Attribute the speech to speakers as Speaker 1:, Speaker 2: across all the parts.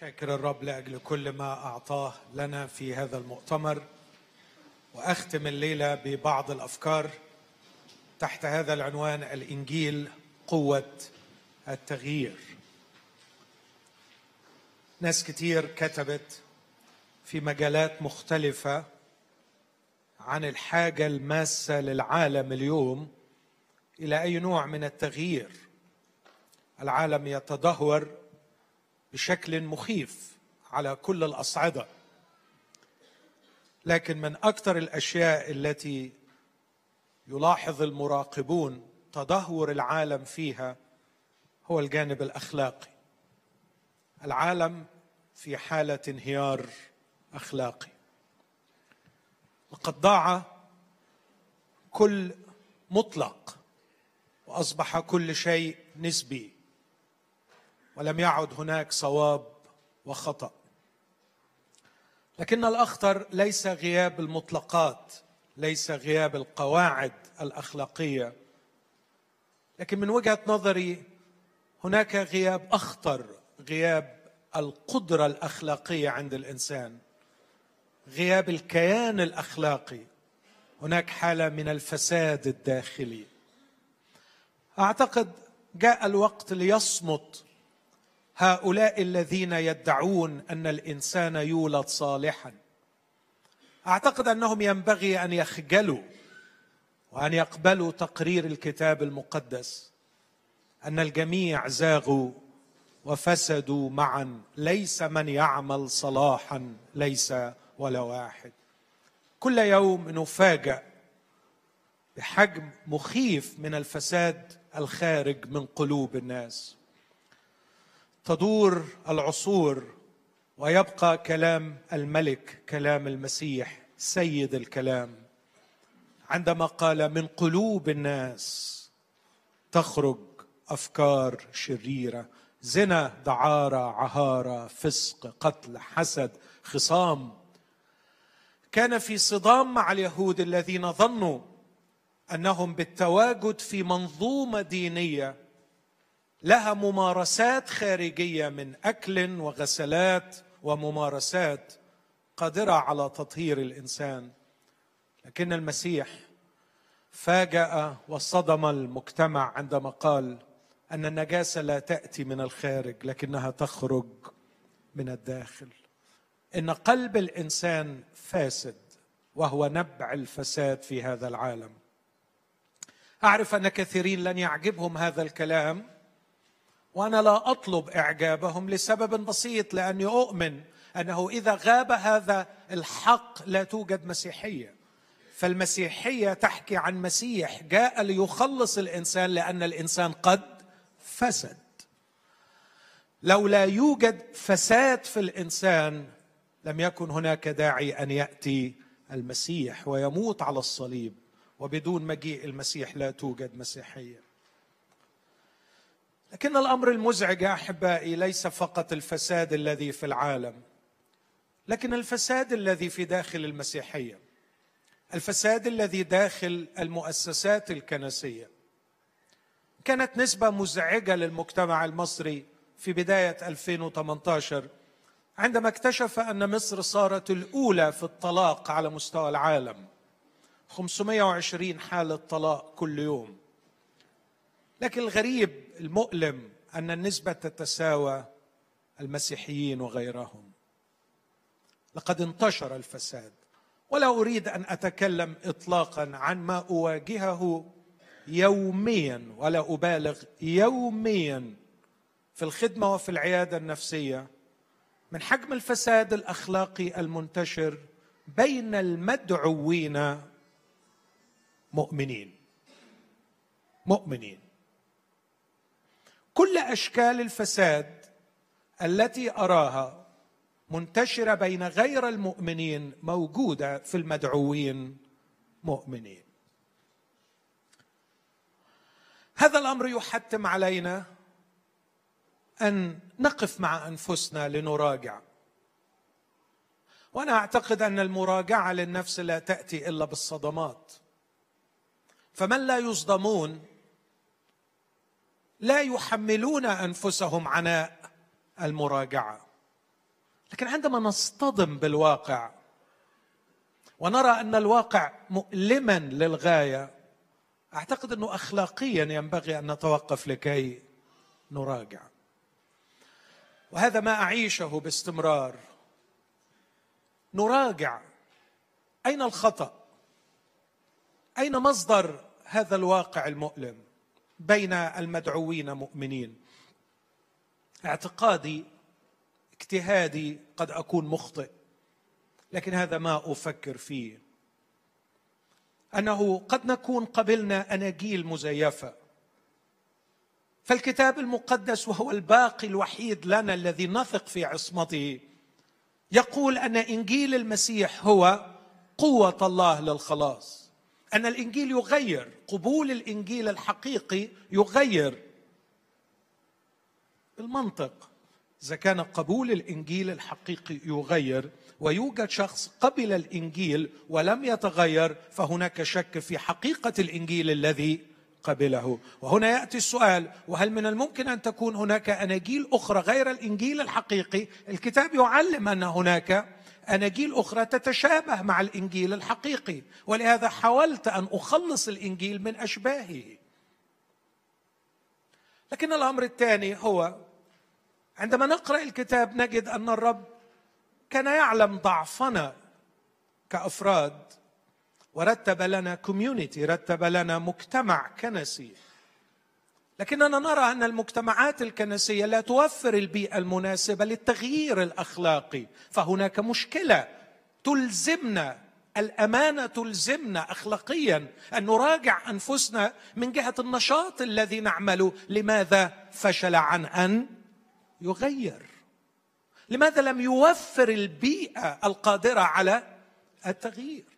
Speaker 1: شاكر الرب لأجل كل ما أعطاه لنا في هذا المؤتمر وأختم الليلة ببعض الأفكار تحت هذا العنوان الإنجيل قوة التغيير. ناس كتير كتبت في مجالات مختلفة عن الحاجة الماسة للعالم اليوم إلى أي نوع من التغيير. العالم يتدهور بشكل مخيف على كل الأصعدة. لكن من أكثر الأشياء التي يلاحظ المراقبون تدهور العالم فيها هو الجانب الأخلاقي. العالم في حالة انهيار أخلاقي. وقد ضاع كل مطلق وأصبح كل شيء نسبي. ولم يعد هناك صواب وخطأ. لكن الأخطر ليس غياب المطلقات ليس غياب القواعد الأخلاقية. لكن من وجهة نظري هناك غياب أخطر غياب القدرة الأخلاقية عند الإنسان. غياب الكيان الأخلاقي. هناك حالة من الفساد الداخلي. أعتقد جاء الوقت ليصمت هؤلاء الذين يدعون أن الإنسان يولد صالحا. أعتقد أنهم ينبغي أن يخجلوا وأن يقبلوا تقرير الكتاب المقدس أن الجميع زاغوا وفسدوا معا. ليس من يعمل صلاحا ليس ولا واحد. كل يوم نفاجأ بحجم مخيف من الفساد الخارج من قلوب الناس. تدور العصور ويبقى كلام الملك كلام المسيح سيد الكلام. عندما قال من قلوب الناس تخرج أفكار شريرة زنا دعارة عهارة فسق قتل حسد خصام. كان في صدام مع اليهود الذين ظنوا أنهم بالتواجد في منظومة دينية لها ممارسات خارجية من أكل وغسلات وممارسات قادرة على تطهير الإنسان. لكن المسيح فاجأ وصدم المجتمع عندما قال أن النجاسة لا تأتي من الخارج لكنها تخرج من الداخل. إن قلب الإنسان فاسد وهو نبع الفساد في هذا العالم. أعرف أن كثيرين لن يعجبهم هذا الكلام وأنا لا أطلب إعجابهم لسبب بسيط لأني أؤمن أنه إذا غاب هذا الحق لا توجد مسيحية. فالمسيحية تحكي عن مسيح جاء ليخلص الإنسان لأن الإنسان قد فسد. لو لا يوجد فساد في الإنسان لم يكن هناك داعي أن يأتي المسيح ويموت على الصليب وبدون مجيء المسيح لا توجد مسيحية. لكن الأمر المزعج يا أحبائي ليس فقط الفساد الذي في العالم لكن الفساد الذي في داخل المسيحية الفساد الذي داخل المؤسسات الكنسية. كانت نسبة مزعجة للمجتمع المصري في بداية 2018 عندما اكتشف أن مصر صارت الأولى في الطلاق على مستوى العالم 520 حالة طلاق كل يوم. لكن الغريب المؤلم أن النسبة تتساوى المسيحيين وغيرهم. لقد انتشر الفساد ولا أريد أن أتكلم اطلاقا عن ما أواجهه يوميا ولا أبالغ يوميا في الخدمة وفي العيادة النفسية من حجم الفساد الأخلاقي المنتشر بين المدعوين مؤمنين. مؤمنين. كل أشكال الفساد التي أراها منتشرة بين غير المؤمنين موجودة في المدعوين مؤمنين. هذا الأمر يحتم علينا أن نقف مع أنفسنا لنراجع. وأنا أعتقد أن المراجعة للنفس لا تأتي إلا بالصدمات. فمن لا يصدمون لا يحملون أنفسهم عناء المراجعة. لكن عندما نصطدم بالواقع ونرى أن الواقع مؤلما للغاية أعتقد أنه اخلاقيا ينبغي أن نتوقف لكي نراجع. وهذا ما أعيشه باستمرار. نراجع. أين الخطأ؟ أين مصدر هذا الواقع المؤلم؟ بين المدعوين مؤمنين. اعتقادي اجتهادي قد أكون مخطئ لكن هذا ما أفكر فيه. أنه قد نكون قبلنا أناجيل مزيفة. فالكتاب المقدس وهو الباقي الوحيد لنا الذي نثق في عصمته يقول أن إنجيل المسيح هو قوة الله للخلاص. أن الإنجيل يغير قبول الإنجيل الحقيقي يغير. المنطق إذا كان قبول الإنجيل الحقيقي يغير ويوجد شخص قبل الإنجيل ولم يتغير فهناك شك في حقيقة الإنجيل الذي قبله. وهنا يأتي السؤال وهل من الممكن أن تكون هناك أناجيل أخرى غير الإنجيل الحقيقي؟ الكتاب يعلم أن هناك اناجيل أخرى تتشابه مع الإنجيل الحقيقي ولهذا حاولت أن أخلص الإنجيل من أشباهه. لكن الأمر الثاني هو عندما نقرأ الكتاب نجد أن الرب كان يعلم ضعفنا كأفراد ورتب لنا كوميونتي رتب لنا مجتمع كنسي. لكننا نرى أن المجتمعات الكنسية لا توفر البيئة المناسبة للتغيير الأخلاقي. فهناك مشكلة. تلزمنا الأمانة تلزمنا اخلاقيا أن نراجع أنفسنا من جهة النشاط الذي نعمله. لماذا فشل عن أن يغير؟ لماذا لم يوفر البيئة القادرة على التغيير؟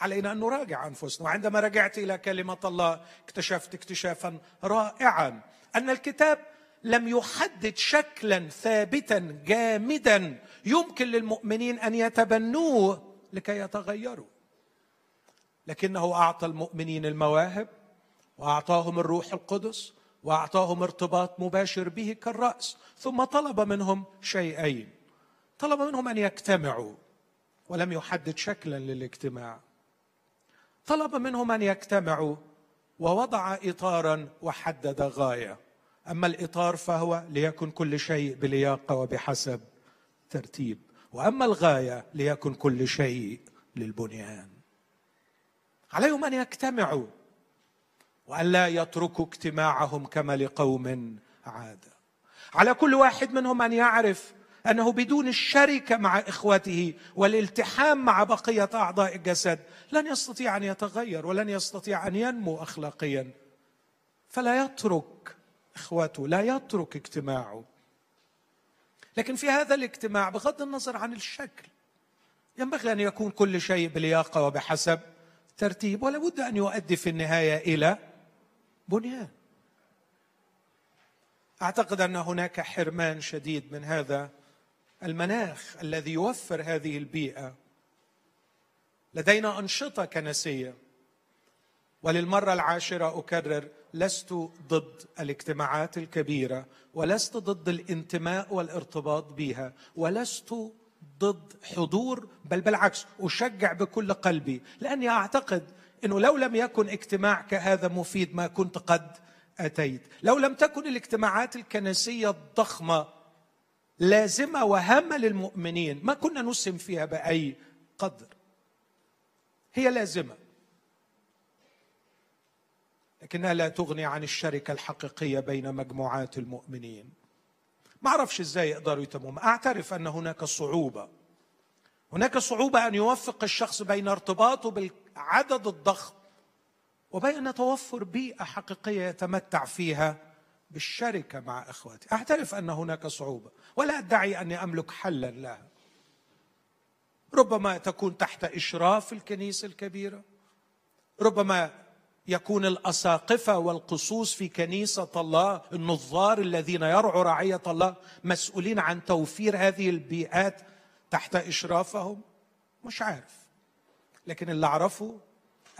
Speaker 1: علينا أن نراجع أنفسنا. وعندما رجعت إلى كلمة الله اكتشفت اكتشافا رائعا أن الكتاب لم يحدد شكلا ثابتا جامدا يمكن للمؤمنين أن يتبنوه لكي يتغيروا. لكنه أعطى المؤمنين المواهب وأعطاهم الروح القدس وأعطاهم ارتباط مباشر به كالرأس ثم طلب منهم شيئين. طلب منهم أن يجتمعوا ولم يحدد شكلا للاجتماع. طلب منهم أن يجتمعوا ووضع إطارا وحدد غاية. أما الإطار فهو ليكن كل شيء بلياقة وبحسب ترتيب. وأما الغاية ليكن كل شيء للبنيان. عليهم أن يجتمعوا وأن لا يتركوا اجتماعهم كما لقوم عادة. على كل واحد منهم أن يعرف أنه بدون الشركة مع إخوته والالتحام مع بقية أعضاء الجسد لن يستطيع أن يتغير ولن يستطيع أن ينمو اخلاقيا. فلا يترك إخوته لا يترك اجتماعه. لكن في هذا الاجتماع بغض النظر عن الشكل ينبغي أن يكون كل شيء بلياقة وبحسب ترتيب ولا بد أن يؤدي في النهاية إلى بنيان. أعتقد أن هناك حرمان شديد من هذا المناخ الذي يوفر هذه البيئة لدينا أنشطة كنسية. وللمرة العاشرة أكرر لست ضد الاجتماعات الكبيرة ولست ضد الانتماء والارتباط بها ولست ضد حضور بل بالعكس أشجع بكل قلبي لأني أعتقد إنه لو لم يكن اجتماع كهذا مفيد ما كنت قد أتيت. لو لم تكن الاجتماعات الكنسية الضخمة لازمة وهامة للمؤمنين. ما كنا نسهم فيها بأي قدر. هي لازمة. لكنها لا تغني عن الشركة الحقيقية بين مجموعات المؤمنين. ما أعرفش إزاي يقدروا يتمون أعترف أن هناك صعوبة. هناك صعوبة أن يوفق الشخص بين ارتباطه بالعدد الضخم وبين توفر بيئة حقيقية يتمتع فيها بالشركة مع إخواتي. أعترف أن هناك صعوبة ولا أدعي أني أملك حلا لها. ربما تكون تحت إشراف الكنيسة الكبيرة ربما يكون الأساقفة والقصوص في كنيسة الله النظار الذين يرعوا رعية الله مسؤولين عن توفير هذه البيئات تحت إشرافهم؟ مش عارف. لكن اللي أعرفه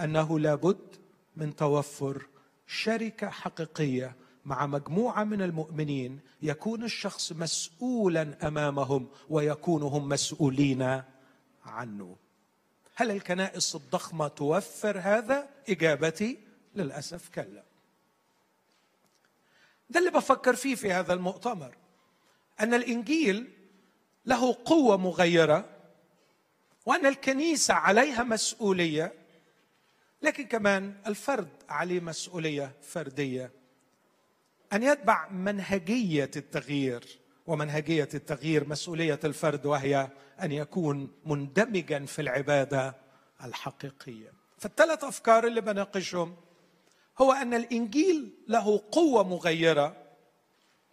Speaker 1: أنه لابد من توفر شركة حقيقية مع مجموعة من المؤمنين يكون الشخص مسؤولا أمامهم ويكون هم مسؤولين عنه. هل الكنائس الضخمة توفر هذا؟ إجابتي للأسف كلا. ده اللي بفكر فيه في هذا المؤتمر أن الإنجيل له قوة مغيرة وأن الكنيسة عليها مسؤولية لكن كمان الفرد عليه مسؤولية فردية. أن يتبع منهجية التغيير ومنهجية التغيير مسؤولية الفرد وهي أن يكون مندمجا في العبادة الحقيقية. فالثلاث أفكار اللي بناقشهم هو أن الإنجيل له قوة مغيرة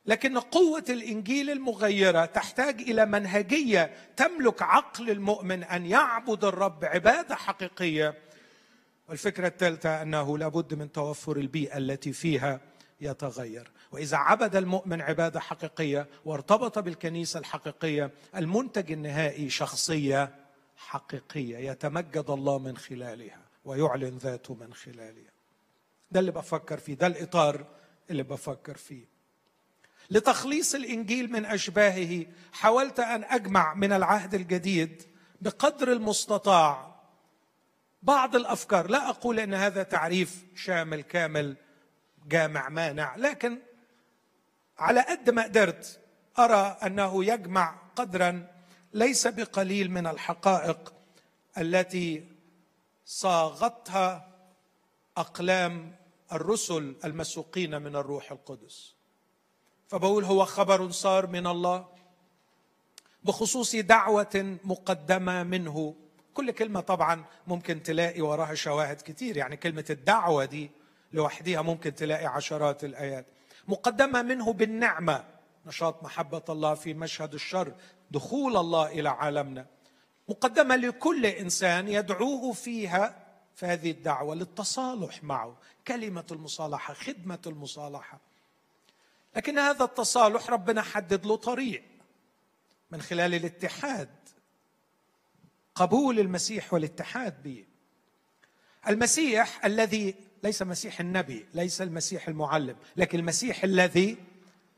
Speaker 1: لكن قوة الإنجيل المغيرة تحتاج إلى منهجية تملك عقل المؤمن أن يعبد الرب عبادة حقيقية. والفكرة الثالثة أنه لابد من توفر البيئة التي فيها يتغير. وإذا عبد المؤمن عبادة حقيقية وارتبط بالكنيسة الحقيقية المنتج النهائي شخصية حقيقية يتمجد الله من خلالها ويعلن ذاته من خلالها. ده اللي بفكر فيه ده الإطار اللي بفكر فيه. لتخليص الإنجيل من أشباهه حاولت أن أجمع من العهد الجديد بقدر المستطاع بعض الأفكار. لا أقول إن هذا تعريف شامل كامل جامع مانع لكن على قد ما قدرت أرى أنه يجمع قدرا ليس بقليل من الحقائق التي صاغتها أقلام الرسل المسوقين من الروح القدس. فبقول هو خبر صار من الله بخصوص دعوة مقدمة منه. كل كلمة طبعا ممكن تلاقي وراها شواهد كتير. يعني كلمة الدعوة دي لوحدها ممكن تلاقي عشرات الآيات. مقدمة منه بالنعمة. نشاط محبة الله في مشهد الشر. دخول الله إلى عالمنا. مقدمة لكل إنسان يدعوه فيها في هذه الدعوة للتصالح معه. كلمة المصالحة خدمة المصالحة. لكن هذا التصالح ربنا حدد له طريق. من خلال الاتحاد. قبول المسيح والاتحاد به. المسيح الذي ليس مسيح النبي ليس المسيح المعلم لكن المسيح الذي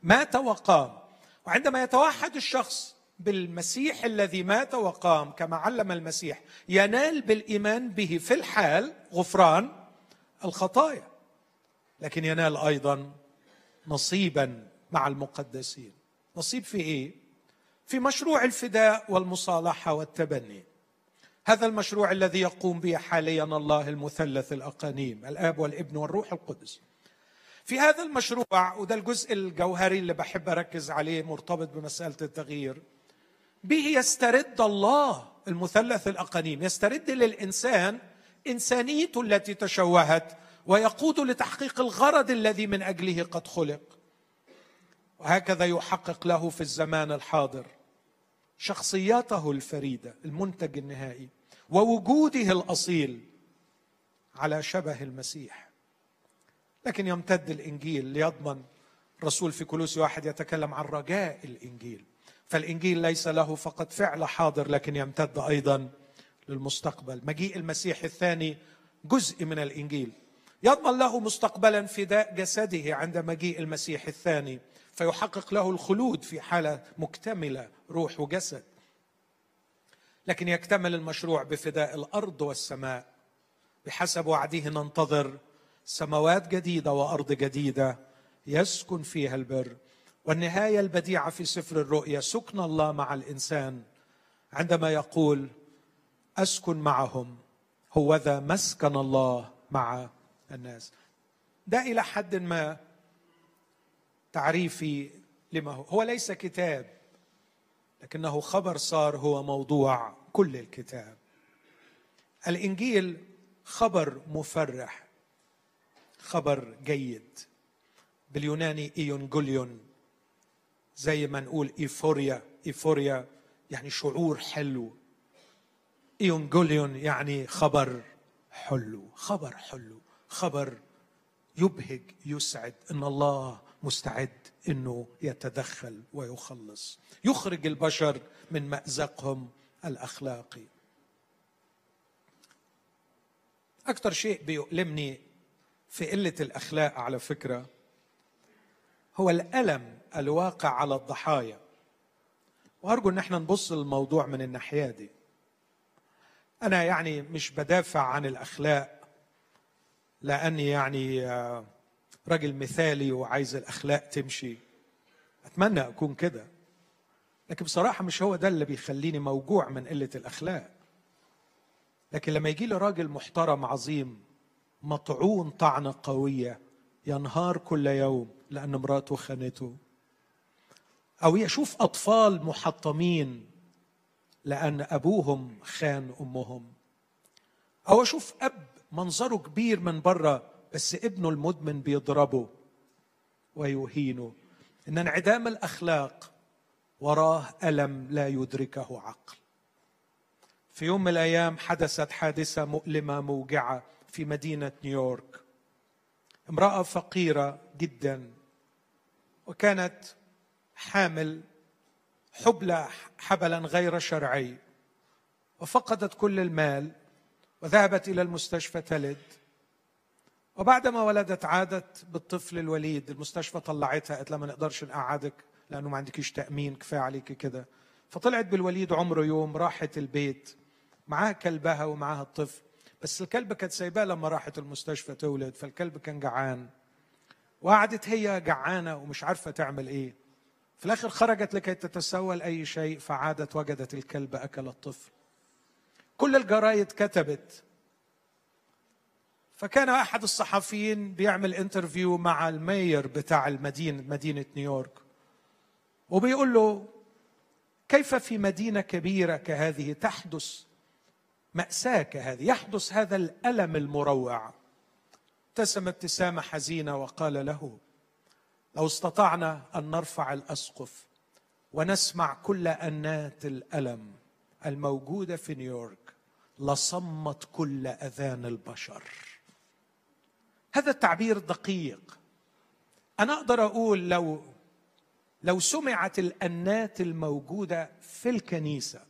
Speaker 1: مات وقام. وعندما يتوحد الشخص بالمسيح الذي مات وقام كما علم المسيح ينال بالإيمان به في الحال غفران الخطايا. لكن ينال أيضا نصيبا مع المقدسين. نصيب في إيه؟ في مشروع الفداء والمصالحة والتبني. هذا المشروع الذي يقوم به حاليا الله المثلث الأقانيم الآب والابن والروح القدس. في هذا المشروع وده الجزء الجوهري اللي بحب أركز عليه مرتبط بمسألة التغيير به يسترد الله المثلث الأقانيم يسترد للإنسان إنسانيته التي تشوهت ويقود لتحقيق الغرض الذي من أجله قد خلق. وهكذا يحقق له في الزمان الحاضر شخصيته الفريدة المنتج النهائي. ووجوده الأصيل على شبه المسيح. لكن يمتد الإنجيل ليضمن رسول في كلوسي واحد يتكلم عن رجاء الإنجيل. فالإنجيل ليس له فقط فعل حاضر لكن يمتد أيضا للمستقبل. مجيء المسيح الثاني جزء من الإنجيل. يضمن له مستقبلا فداء جسده عند مجيء المسيح الثاني فيحقق له الخلود في حالة مكتملة روح وجسد. لكن يكتمل المشروع بفداء الأرض والسماء. بحسب وعده ننتظر سماوات جديدة وأرض جديدة يسكن فيها البر. والنهاية البديعة في سفر الرؤيا سكن الله مع الإنسان. عندما يقول أسكن معهم هوذا مسكن الله مع الناس. ده إلى حد ما تعريفي لما هو هو ليس كتاب. لكنه خبر صار هو موضوع كل الكتاب. الإنجيل خبر مفرح خبر جيد. باليوناني ايونجوليون زي ما نقول إيفوريا إيفوريا يعني شعور حلو. ايونجوليون يعني خبر حلو خبر حلو خبر يبهج يسعد. إن الله مستعد. إنه يتدخل ويخلص. يخرج البشر من مأزقهم الأخلاقي. أكثر شيء بيؤلمني في قلة الأخلاق على فكرة هو الألم الواقع على الضحايا. وأرجو إن إحنا نبص للموضوع من الناحية دي. أنا يعني مش بدافع عن الأخلاق لأني يعني آه، راجل مثالي وعايز الأخلاق تمشي. أتمنى أكون كده. لكن بصراحة مش هو ده اللي بيخليني موجوع من قلة الأخلاق. لكن لما يجي لي راجل محترم عظيم مطعون طعنة قوية ينهار كل يوم لأن مراته خانته. أو يشوف أطفال محطمين لأن أبوهم خان أمهم. أو أشوف أب منظره كبير من بره بس ابنه المدمن بيضربه ويهينه. إن انعدام الأخلاق وراه ألم لا يدركه عقل. في يوم من الأيام حدثت حادثة مؤلمة موجعة في مدينة نيويورك. امرأة فقيرة جدا وكانت حامل حبلى حبلا غير شرعي وفقدت كل المال وذهبت إلى المستشفى تلد. وبعدما ولدت عادت بالطفل الوليد المستشفى طلعتها قالت لها ما نقدرش نقعدك لأنه ما عندكيش تأمين كفاية عليك كده. فطلعت بالوليد عمره يوم راحت البيت معاها كلبها ومعاها الطفل. بس الكلبة كانت سايباه لما راحت المستشفى تولد فالكلب كان جعان. وقعدت هي جعانة ومش عارفة تعمل إيه. في الآخر خرجت لكي تتسول أي شيء فعادت وجدت الكلب أكل الطفل. كل الجرايد كتبت فكان أحد الصحفيين بيعمل interview مع ال mayor بتاع المدينة مدينة نيويورك. وبيقول له كيف في مدينة كبيرة كهذه تحدث مأساة كهذه؟ يحدث هذا الألم المروع. ابتسم ابتسامة حزينة وقال له لو استطعنا أن نرفع الأسقف ونسمع كل أنات الألم الموجودة في نيويورك لصمت كل أذان البشر. هذا التعبير دقيق. أنا أقدر أقول لو لو سمعت الأنات الموجودة في الكنيسة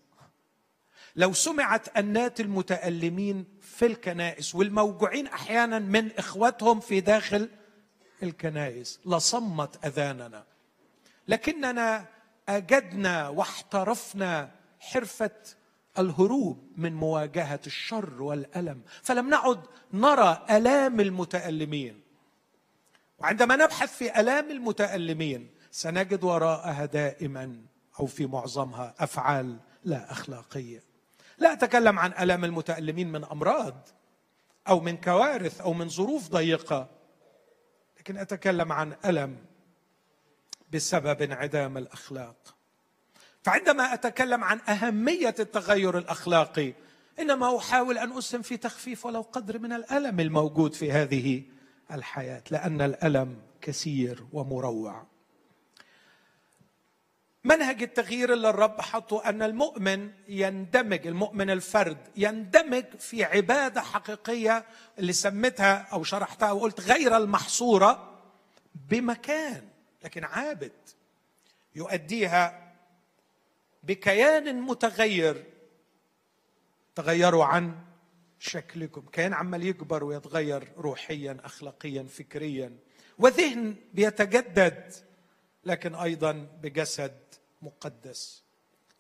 Speaker 1: لو سمعت أنات المتألمين في الكنائس والموجوعين أحيانا من إخوتهم في داخل الكنائس لصمت أذاننا. لكننا أجدنا واحترفنا حرفة الهروب من مواجهة الشر والألم. فلم نعد نرى آلام المتألمين. وعندما نبحث في آلام المتألمين سنجد وراءها دائما أو في معظمها أفعال لا أخلاقية. لا أتكلم عن آلام المتألمين من أمراض أو من كوارث أو من ظروف ضيقة لكن أتكلم عن ألم بسبب انعدام الأخلاق. فعندما أتكلم عن أهمية التغير الأخلاقي إنما أحاول أن أسهم في تخفيف ولو قدر من الألم الموجود في هذه الحياة لأن الألم كثير ومروع. منهج التغيير اللي الرب حطه أن المؤمن يندمج المؤمن الفرد يندمج في عبادة حقيقية اللي سميتها أو شرحتها وقلت غير المحصورة بمكان لكن عابد يؤديها بكيان متغير. تغيروا عن شكلكم. كيان عمال يكبر ويتغير روحيا اخلاقيا فكريا. وذهن بيتجدد لكن أيضا بجسد مقدس.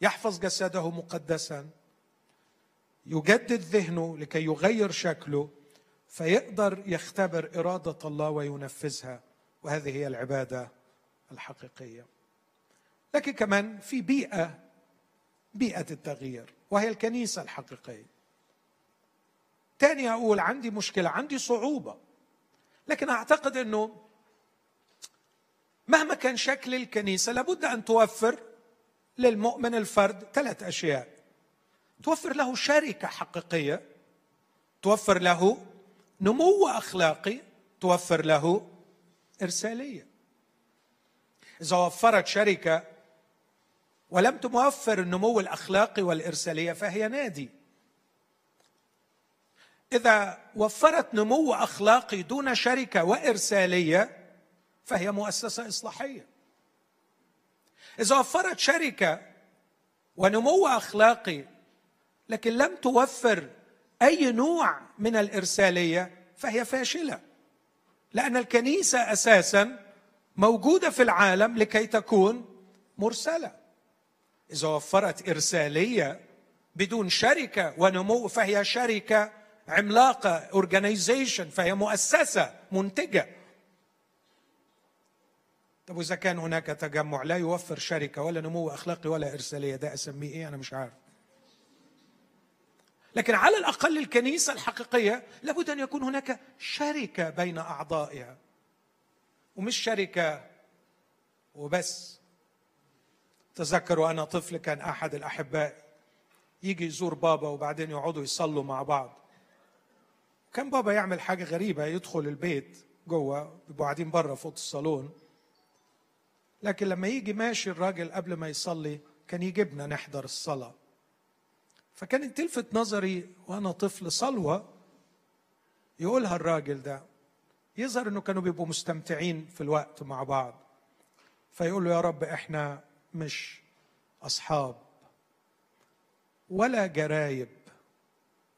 Speaker 1: يحفظ جسده مقدسا. يجدد ذهنه لكي يغير شكله فيقدر يختبر إرادة الله وينفذها. وهذه هي العبادة الحقيقية. لكن كمان في بيئة بيئة التغيير وهي الكنيسة الحقيقية. تاني أقول عندي مشكلة عندي صعوبة لكن أعتقد إنه مهما كان شكل الكنيسة لابد أن توفر للمؤمن الفرد ثلاث أشياء. توفر له شركة حقيقية توفر له نمو أخلاقي توفر له إرسالية. إذا وفرت شركة ولم توفر النمو الأخلاقي والإرسالية فهي نادي. إذا وفرت نمو أخلاقي دون شركة وإرسالية فهي مؤسسة إصلاحية. إذا وفرت شركة ونمو أخلاقي لكن لم توفر أي نوع من الإرسالية فهي فاشلة. لأن الكنيسة أساسا موجودة في العالم لكي تكون مرسلة. إذا وفرت إرسالية بدون شركة ونمو فهي شركة عملاقة اورجانيزيشن فهي مؤسسة منتجة. طب واذا كان هناك تجمع لا يوفر شركة ولا نمو أخلاقي ولا إرسالية ده أسميه إيه؟ أنا مش عارف. لكن على الأقل الكنيسة الحقيقية لابد أن يكون هناك شركة بين أعضائها. ومش شركة وبس. تذكر وأنا طفل كان أحد الأحباء يجي يزور بابا وبعدين يقعدوا يصلوا مع بعض. كان بابا يعمل حاجة غريبة يدخل البيت جوه بيبقوا قاعدين بره فوق الصالون. لكن لما يجي ماشي الراجل قبل ما يصلي كان يجيبنا نحضر الصلاة. فكانت تلفت نظري وأنا طفل صلوة يقولها الراجل ده. يظهر إنه كانوا بيبقوا مستمتعين في الوقت مع بعض. فيقول له يا رب إحنا مش أصحاب ولا جرايب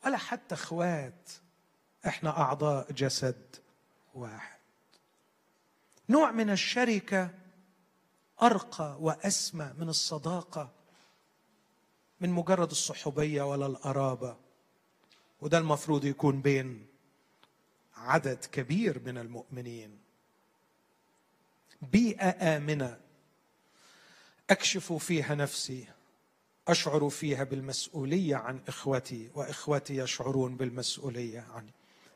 Speaker 1: ولا حتى أخوات. إحنا أعضاء جسد واحد. نوع من الشركة أرقى وأسمى من الصداقة من مجرد الصحوبية ولا القرابة. وده المفروض يكون بين عدد كبير من المؤمنين. بيئة آمنة أكشف فيها نفسي أشعر فيها بالمسؤولية عن إخوتي وإخوتي يشعرون بالمسؤولية عني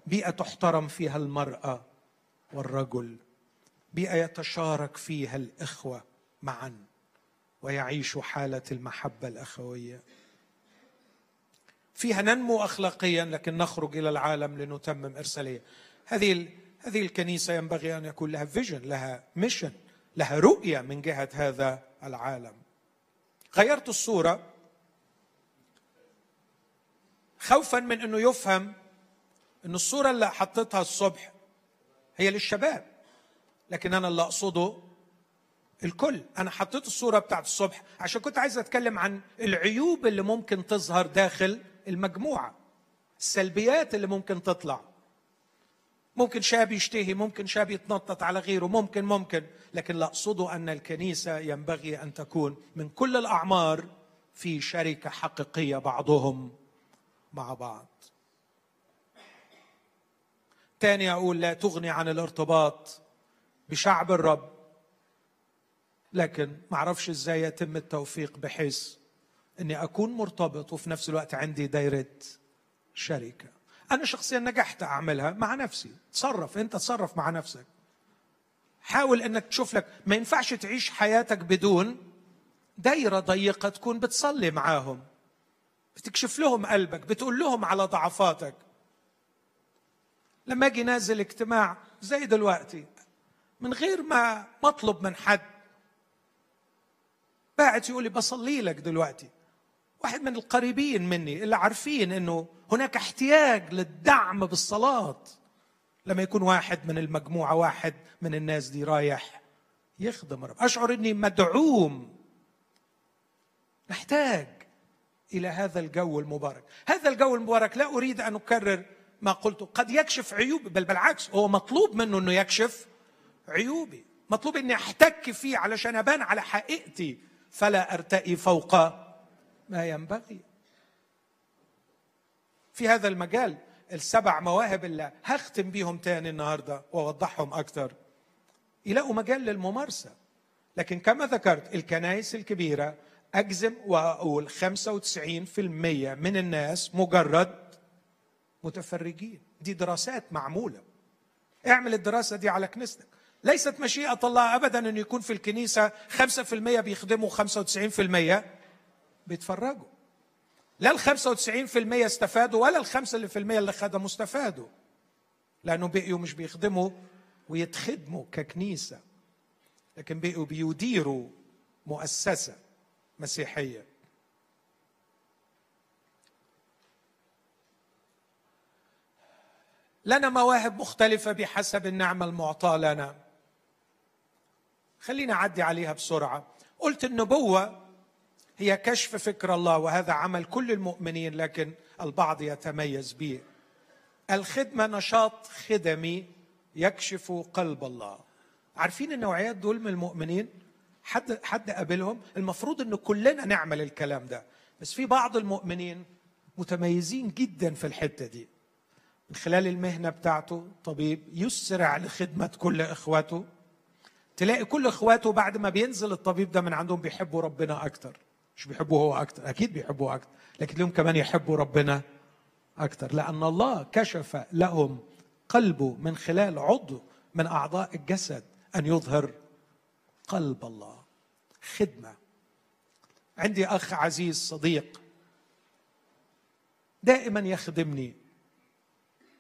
Speaker 1: بيئة تحترم فيها المرأة والرجل بيئة يتشارك فيها الإخوة معا ويعيش حالة المحبة الأخوية. فيها ننمو اخلاقيا لكن نخرج إلى العالم لنتمم إرسالية. هذه هذه الكنيسة ينبغي أن يكون لها vision لها mission لها رؤية من جهة هذا العالم. غيرت الصورة. خوفا من إنه يفهم ان الصورة اللي حطيتها الصبح هي للشباب لكن أنا اللي أقصده الكل. أنا حطيت الصورة بتاعت الصبح عشان كنت عايز أتكلم عن العيوب اللي ممكن تظهر داخل المجموعة السلبيات اللي ممكن تطلع. ممكن شاب يشتهي ممكن شاب يتنطط على غيره ممكن ممكن. لكن لا اقصده أن الكنيسة ينبغي أن تكون من كل الأعمار في شركة حقيقية بعضهم مع بعض. تاني أقول لا تغني عن الارتباط بشعب الرب. لكن ما أعرفش إزاي يتم التوفيق بحيث إني أكون مرتبط وفي نفس الوقت عندي دايرة شركة. أنا شخصيا نجحت أعملها مع نفسي. تصرف أنت تصرف مع نفسك. حاول أنك تشوف لك ما ينفعش تعيش حياتك بدون دايرة ضيقة تكون بتصلي معاهم. بتكشف لهم قلبك بتقول لهم على ضعفاتك. لما أجي نازل اجتماع زي دلوقتي من غير ما مطلب من حد باعت يقول لي بصلي لك دلوقتي. واحد من القريبين مني اللي عارفين إنه هناك احتياج للدعم بالصلاة. لما يكون واحد من المجموعة واحد من الناس دي رايح يخدم رب. أشعر إني مدعوم. محتاج إلى هذا الجو المبارك. هذا الجو المبارك لا أريد أن أكرر ما قلته. قد يكشف عيوب بل بالعكس هو مطلوب منه إنه يكشف عيوبي. مطلوب إني أحتك فيه علشان أبان على حقيقتي فلا ارتقي فوق ما ينبغي. في هذا المجال السبع مواهب اللي هختم بيهم تاني النهارده وأوضحهم أكثر. يلاقوا مجال للممارسة. لكن كما ذكرت الكنائس الكبيرة أجزم وأقول 95% من الناس مجرد متفرجين. دي دراسات معمولة. اعمل الدراسة دي على كنيستك. ليست مشيئة الله ابدا أن يكون في الكنيسة 5% بيخدموا 95% بيتفرجوا. لا ال 95% استفادوا ولا ال 5% اللي خدموا استفادوا. لأنه بقيوا مش بيخدموا ويتخدموا ككنيسة لكن بقيوا بيديروا مؤسسة مسيحية. لنا مواهب مختلفة بحسب النعمة المعطاة لنا. خلينا أعدي عليها بسرعة. قلت النبوة هي كشف فكر الله وهذا عمل كل المؤمنين لكن البعض يتميز به. الخدمة نشاط خدمي يكشف قلب الله. عارفين النوعيات دول من المؤمنين؟ حد حد قابلهم؟ المفروض إن كلنا نعمل الكلام ده. بس في بعض المؤمنين متميزين جدا في الحتة دي. من خلال المهنة بتاعته طبيب يسرع لخدمه كل إخواته. تلاقي كل إخواته بعد ما بينزل الطبيب ده من عندهم بيحبوا ربنا أكتر. مش بيحبوه هو أكتر أكيد بيحبوه أكتر لكن لهم كمان يحبوا ربنا أكتر لأن الله كشف لهم قلبه من خلال عضو من أعضاء الجسد أن يظهر قلب الله. خدمة. عندي أخ عزيز صديق دائما يخدمني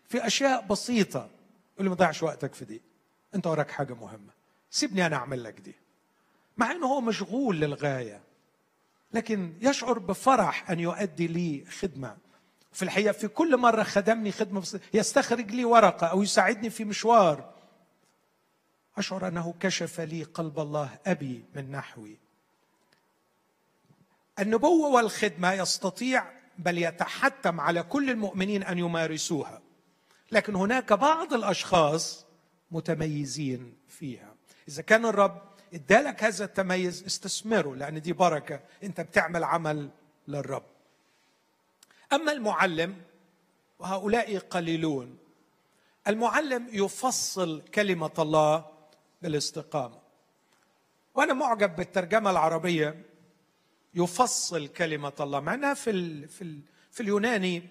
Speaker 1: في أشياء بسيطة. يقول لي ما تضيعش وقتك في دي أنت وراك حاجة مهمة سيبني أنا أعمل لك دي. مع إنه هو مشغول للغاية. لكن يشعر بفرح أن يؤدي لي خدمة. في الحقيقة في كل مرة خدمني بسيطة يستخرج لي ورقة أو يساعدني في مشوار. أشعر أنه كشف لي قلب الله أبي من نحوي. النبوة والخدمة يستطيع بل يتحتم على كل المؤمنين أن يمارسوها. لكن هناك بعض الأشخاص متميزين فيها. إذا كان الرب ادالك هذا التميز استثمره لأن دي بركة أنت بتعمل عمل للرب. أما المعلم وهؤلاء قليلون المعلم يفصل كلمة الله بالاستقامة. وأنا معجب بالترجمة العربية يفصل كلمة الله مع إنها في ال في ال في اليوناني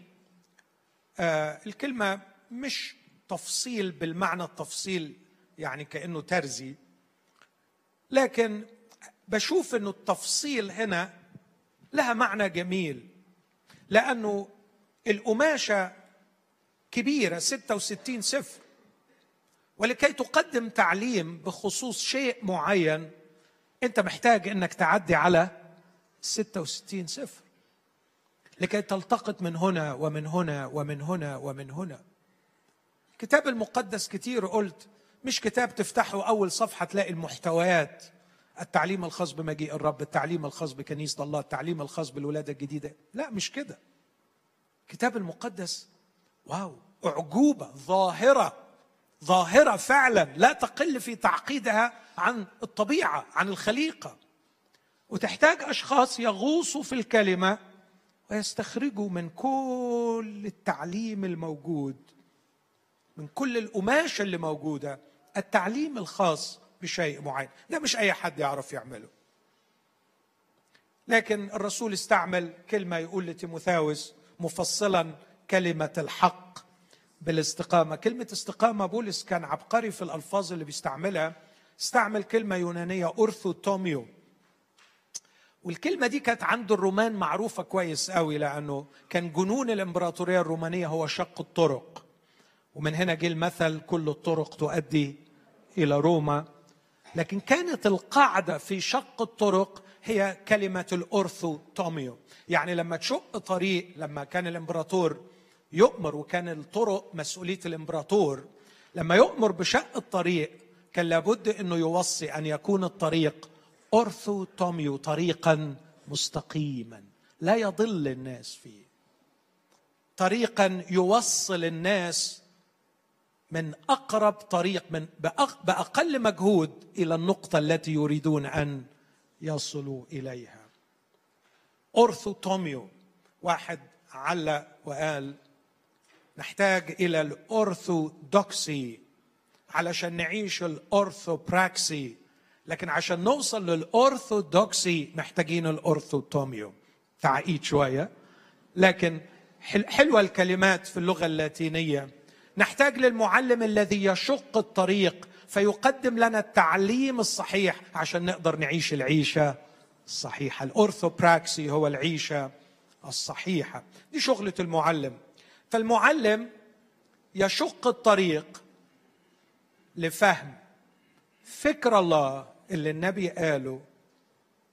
Speaker 1: آه الكلمة مش تفصيل بالمعنى التفصيل يعني كأنه ترزي. لكن بشوف إنه التفصيل هنا لها معنى جميل لأنه القماشة كبيرة 66 سفر ولكي تقدم تعليم بخصوص شيء معين أنت محتاج إنك تعدي على 66 سفر لكي تلتقط من هنا ومن هنا ومن هنا ومن هنا. الكتاب المقدس كتير قلت مش كتاب تفتحه أول صفحة تلاقي المحتويات التعليم الخاص بمجيء الرب التعليم الخاص بكنيسة الله التعليم الخاص بالولادة الجديدة. لا مش كده. الكتاب المقدس واو أعجوبة ظاهرة ظاهرة فعلا لا تقل في تعقيدها عن الطبيعة عن الخليقة. وتحتاج أشخاص يغوصوا في الكلمة ويستخرجوا من كل التعليم الموجود من كل القماشه اللي موجودة. التعليم الخاص بشيء معين. ده مش أي حد يعرف يعمله. لكن الرسول استعمل كلمة يقول لتيموثاوس مفصلا كلمة الحق بالاستقامة. كلمة استقامة بولس كان عبقري في الألفاظ اللي بيستعملها. استعمل كلمة يونانية ορθοτομέω. والكلمة دي كانت عند الرومان معروفة كويس قوي لأنه كان جنون الإمبراطورية الرومانية هو شق الطرق. ومن هنا جه المثل كل الطرق تؤدي إلى روما. لكن كانت القاعدة في شق الطرق هي كلمة ال ορθοτομέω. يعني لما تشق طريق لما كان الإمبراطور يؤمر وكان الطرق مسؤولية الإمبراطور لما يؤمر بشق الطريق كان لابد إنه يوصي أن يكون الطريق أورثوتوميو طريقا مستقيما. لا يضل الناس فيه. طريقا يوصل الناس من أقرب طريق من بأقل مجهود إلى النقطة التي يريدون أن يصلوا إليها. ορθοτομέω واحد علق وقال نحتاج إلى ال orthodoxy علشان نعيش ال orthopraxy لكن عشان نوصل لل orthodoxy محتاجين ال ορθοτομέω. تعقيد شوية لكن حلوة الكلمات في اللغة اللاتينية. نحتاج للمعلم الذي يشق الطريق فيقدم لنا التعليم الصحيح عشان نقدر نعيش العيشة الصحيحة. الأورثوبراكسي هو العيشة الصحيحة. دي شغلة المعلم. فالمعلم يشق الطريق لفهم فكر الله اللي النبي قاله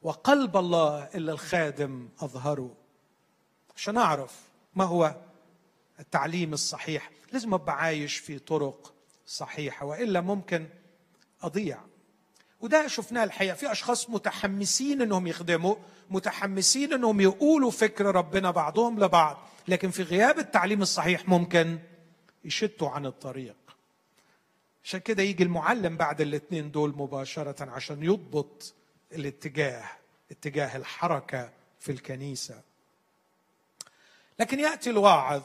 Speaker 1: وقلب الله اللي الخادم أظهره. عشان أعرف ما هو التعليم الصحيح. لازم أبقى عايش في طرق صحيحة وإلا ممكن أضيع. وده شفناه الحقيقة. في أشخاص متحمسين إنهم يخدموا متحمسين إنهم يقولوا فكر ربنا بعضهم لبعض لكن في غياب التعليم الصحيح ممكن يشتوا عن الطريق. عشان كده يجي المعلم بعد الاثنين دول مباشرة عشان يضبط الاتجاه اتجاه الحركة في الكنيسة. لكن يأتي الواعظ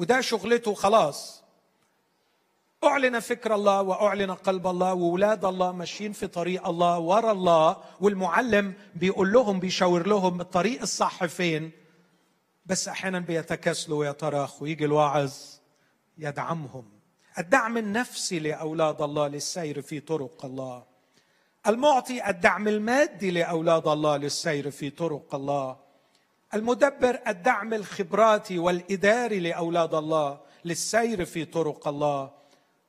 Speaker 1: وده شغلته خلاص. أعلن فكر الله وأعلن قلب الله وولاد الله ماشيين في طريق الله ورا الله والمعلم بيقول لهم بيشاور لهم الطريق الصح فين. بس أحيانا بيتكاسلوا ويتراخوا يجي الواعظ يدعمهم؟ الدعم النفسي لأولاد الله للسير في طرق الله. المعطي الدعم المادي لأولاد الله للسير في طرق الله. المدبر الدعم الخبراتي والإداري لأولاد الله للسير في طرق الله.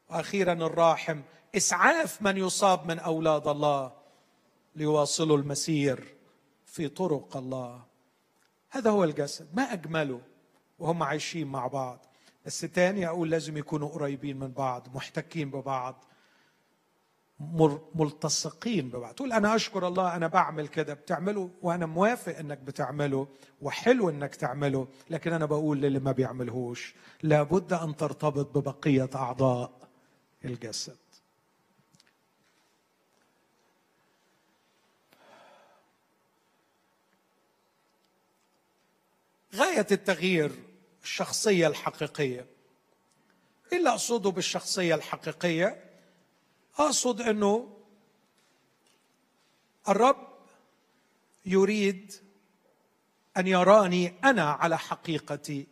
Speaker 1: وأخيرا الراحم إسعاف من يصاب من أولاد الله ليواصلوا المسير في طرق الله. هذا هو الجسد ما أجمله؟ وهم عايشين مع بعض. بس تاني أقول لازم يكونوا قريبين من بعض محتكين ببعض. ملتصقين ببعض. تقول أنا أشكر الله أنا بعمل كده. بتعمله وأنا موافق إنك بتعمله وحلو إنك تعمله لكن أنا بقول للي ما بيعملهوش لابد أن ترتبط ببقية أعضاء الجسد. غاية التغيير الشخصية الحقيقية. إيه اللي أقصده بالشخصية الحقيقية أقصد إنه الرب يريد أن يراني أنا على حقيقتي.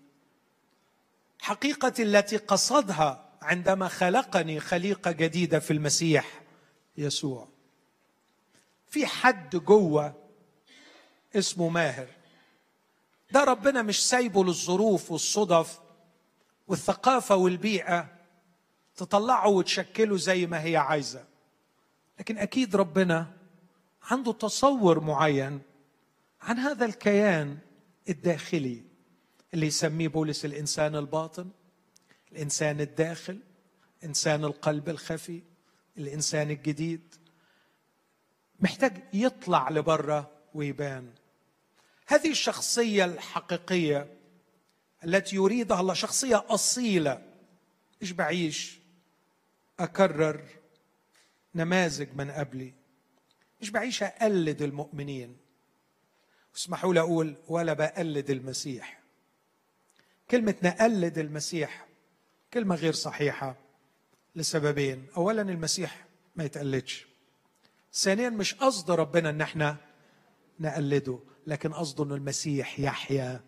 Speaker 1: حقيقتي التي قصدها عندما خلقني خليقة جديدة في المسيح يسوع. في حد جوه اسمه ماهر. ده ربنا مش سايبه للظروف والصدف والثقافة والبيئة. تطلعه وتشكله زي ما هي عايزة. لكن أكيد ربنا عنده تصور معين عن هذا الكيان الداخلي اللي يسميه بولس الإنسان الباطن الإنسان الداخل إنسان القلب الخفي الإنسان الجديد. محتاج يطلع لبره ويبان. هذه الشخصية الحقيقية التي يريدها الله شخصية أصيلة. مش بعيش؟ أكرر نماذج من قبلي. مش بعيش أقلد المؤمنين. اسمحوا لي أقول ولا بقلد المسيح. كلمة نقلد المسيح كلمة غير صحيحة لسببين. أولا المسيح ما يتقلدش. ثانيا مش قصد ربنا إن إحنا نقلده لكن قصده إن المسيح يحيا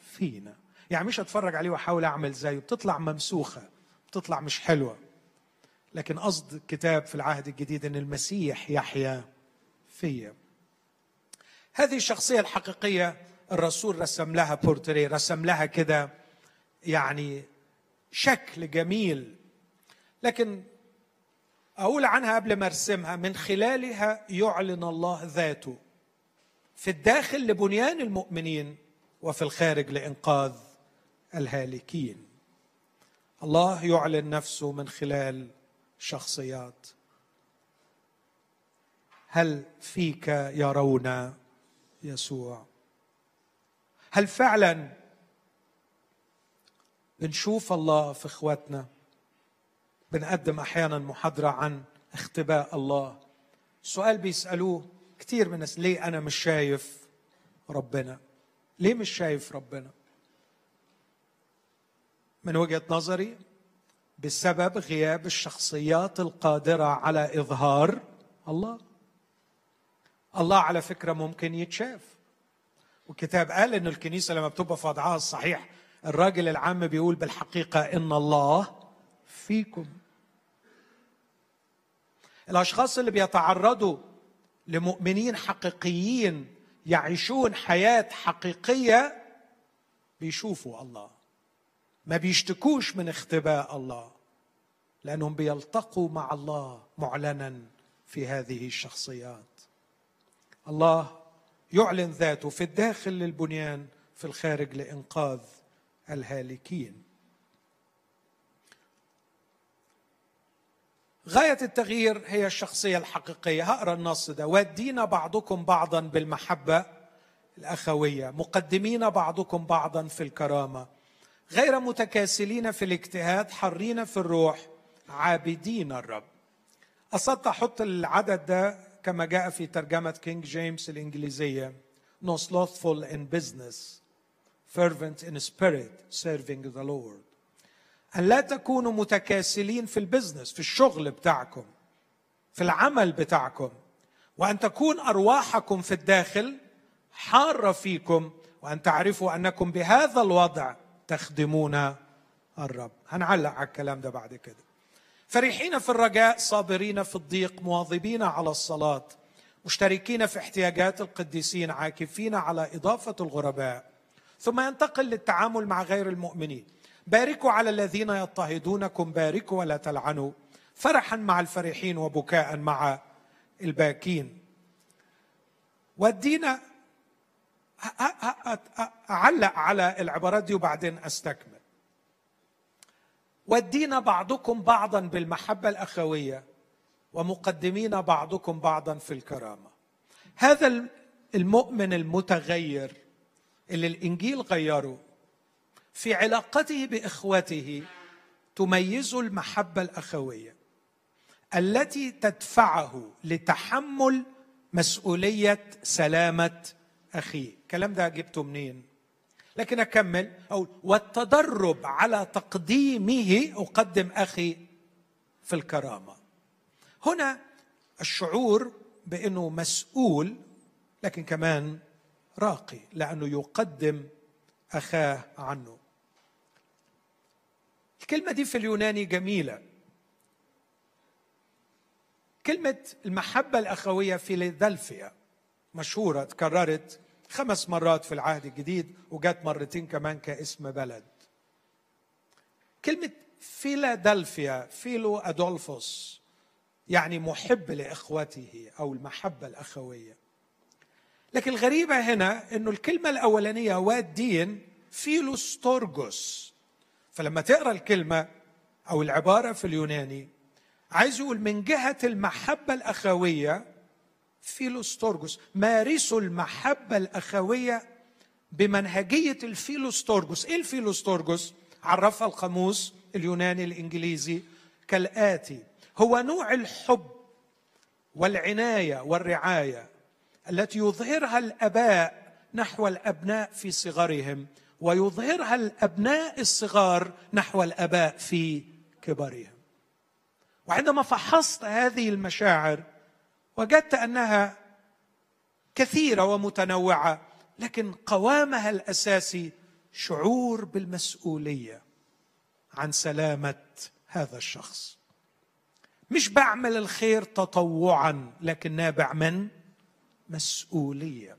Speaker 1: فينا. يعني مش أتفرج عليه وأحاول أعمل زيه. بتطلع ممسوخة بتطلع مش حلوة. لكن قصد الكتاب في العهد الجديد إن المسيح يحيا فيا. هذه الشخصية الحقيقية الرسول رسم لها بورتري رسم لها كده يعني شكل جميل. لكن أقول عنها قبل ما أرسمها من خلالها يعلن الله ذاته في الداخل لبنيان المؤمنين وفي الخارج لإنقاذ الهالكين. الله يعلن نفسه من خلال شخصيات. هل فيك يرون يسوع؟ هل فعلا بنشوف الله في إخواتنا؟ بنقدم أحيانا محاضرة عن اختباء الله. سؤال بيسألوه كثير من الناس ليه أنا مش شايف ربنا؟ ليه مش شايف ربنا؟ من وجهة نظري بسبب غياب الشخصيات القادرة على إظهار الله. الله على فكرة ممكن يتشاف. والكتاب قال ان الكنيسة لما بتبقى في وضعها الصحيح الراجل العام بيقول بالحقيقة إن الله فيكم. الأشخاص اللي بيتعرضوا لمؤمنين حقيقيين يعيشون حياة حقيقية بيشوفوا الله. ما بيشتكوش من اختباء الله لأنهم بيلتقوا مع الله معلنا في هذه الشخصيات. الله يعلن ذاته في الداخل للبنيان في الخارج لإنقاذ الهالكين. غاية التغيير هي الشخصية الحقيقية. هقرا النص ده. ودينا بعضكم بعضا بالمحبة الأخوية. مقدمين بعضكم بعضا في الكرامة. غير متكاسلين في الاجتهاد حرين في الروح عابدين الرب. قصدت أحط العدد ده كما جاء في ترجمة كينج جيمس الإنجليزية. No slothful in business fervent in spirit serving the Lord. أن لا تكونوا متكاسلين في البزنس في الشغل بتاعكم في العمل بتاعكم. وأن تكون أرواحكم في الداخل حارة فيكم وأن تعرفوا أنكم بهذا الوضع تخدمون الرب. هنعلق على الكلام ده بعد كده. فرحين في الرجاء صابرين في الضيق مواظبين على الصلاة مشتركين في احتياجات القديسين عاكفين على إضافة الغرباء. ثم ينتقل للتعامل مع غير المؤمنين. باركوا على الذين يضطهدونكم باركوا ولا تلعنوا. فرحا مع الفرحين وبكاء مع الباكين. ودينا أعلق على العبارات دي وبعدين أستكمل. ودينا بعضكم بعضا بالمحبة الأخوية ومقدمين بعضكم بعضا في الكرامة. هذا المؤمن المتغير اللي الإنجيل غيره في علاقته بإخوته تميز المحبة الأخوية التي تدفعه لتحمل مسؤولية سلامة اخيه الكلام ده جبته منين؟ لكن أكمل أقول والتدرب على تقديمه أقدم أخي في الكرامة. هنا الشعور بأنه مسؤول لكن كمان راقي لأنه يقدم أخاه عنه. الكلمة دي في اليوناني جميلة. كلمة المحبة الأخوية في فيلادلفيا مشهورة تكررت خمس مرات في العهد الجديد وجات مرتين كمان كاسم بلد. كلمة فيلادلفيا فيلو أدولفوس يعني محب لإخوته أو المحبة الأخوية. لكن الغريبة هنا إنه الكلمة الأولانية وادين فيلوستورجوس فلما تقرأ الكلمة أو العبارة في اليوناني عايز يقول من جهة المحبة الأخوية فيلوستورجوس مارسوا المحبة الأخوية بمنهجية ال φιλόστοργος. إيه ال φιλόστοργος؟ عرفها القاموس اليوناني الإنجليزي كالآتي. هو نوع الحب والعناية والرعاية التي يظهرها الأباء نحو الأبناء في صغرهم ويظهرها الأبناء الصغار نحو الأباء في كبرهم. وعندما فحصت هذه المشاعر وجدت أنها كثيرة ومتنوعة لكن قوامها الأساسي شعور بالمسؤولية عن سلامة هذا الشخص. مش بعمل الخير تطوعا لكن نابع من مسؤولية.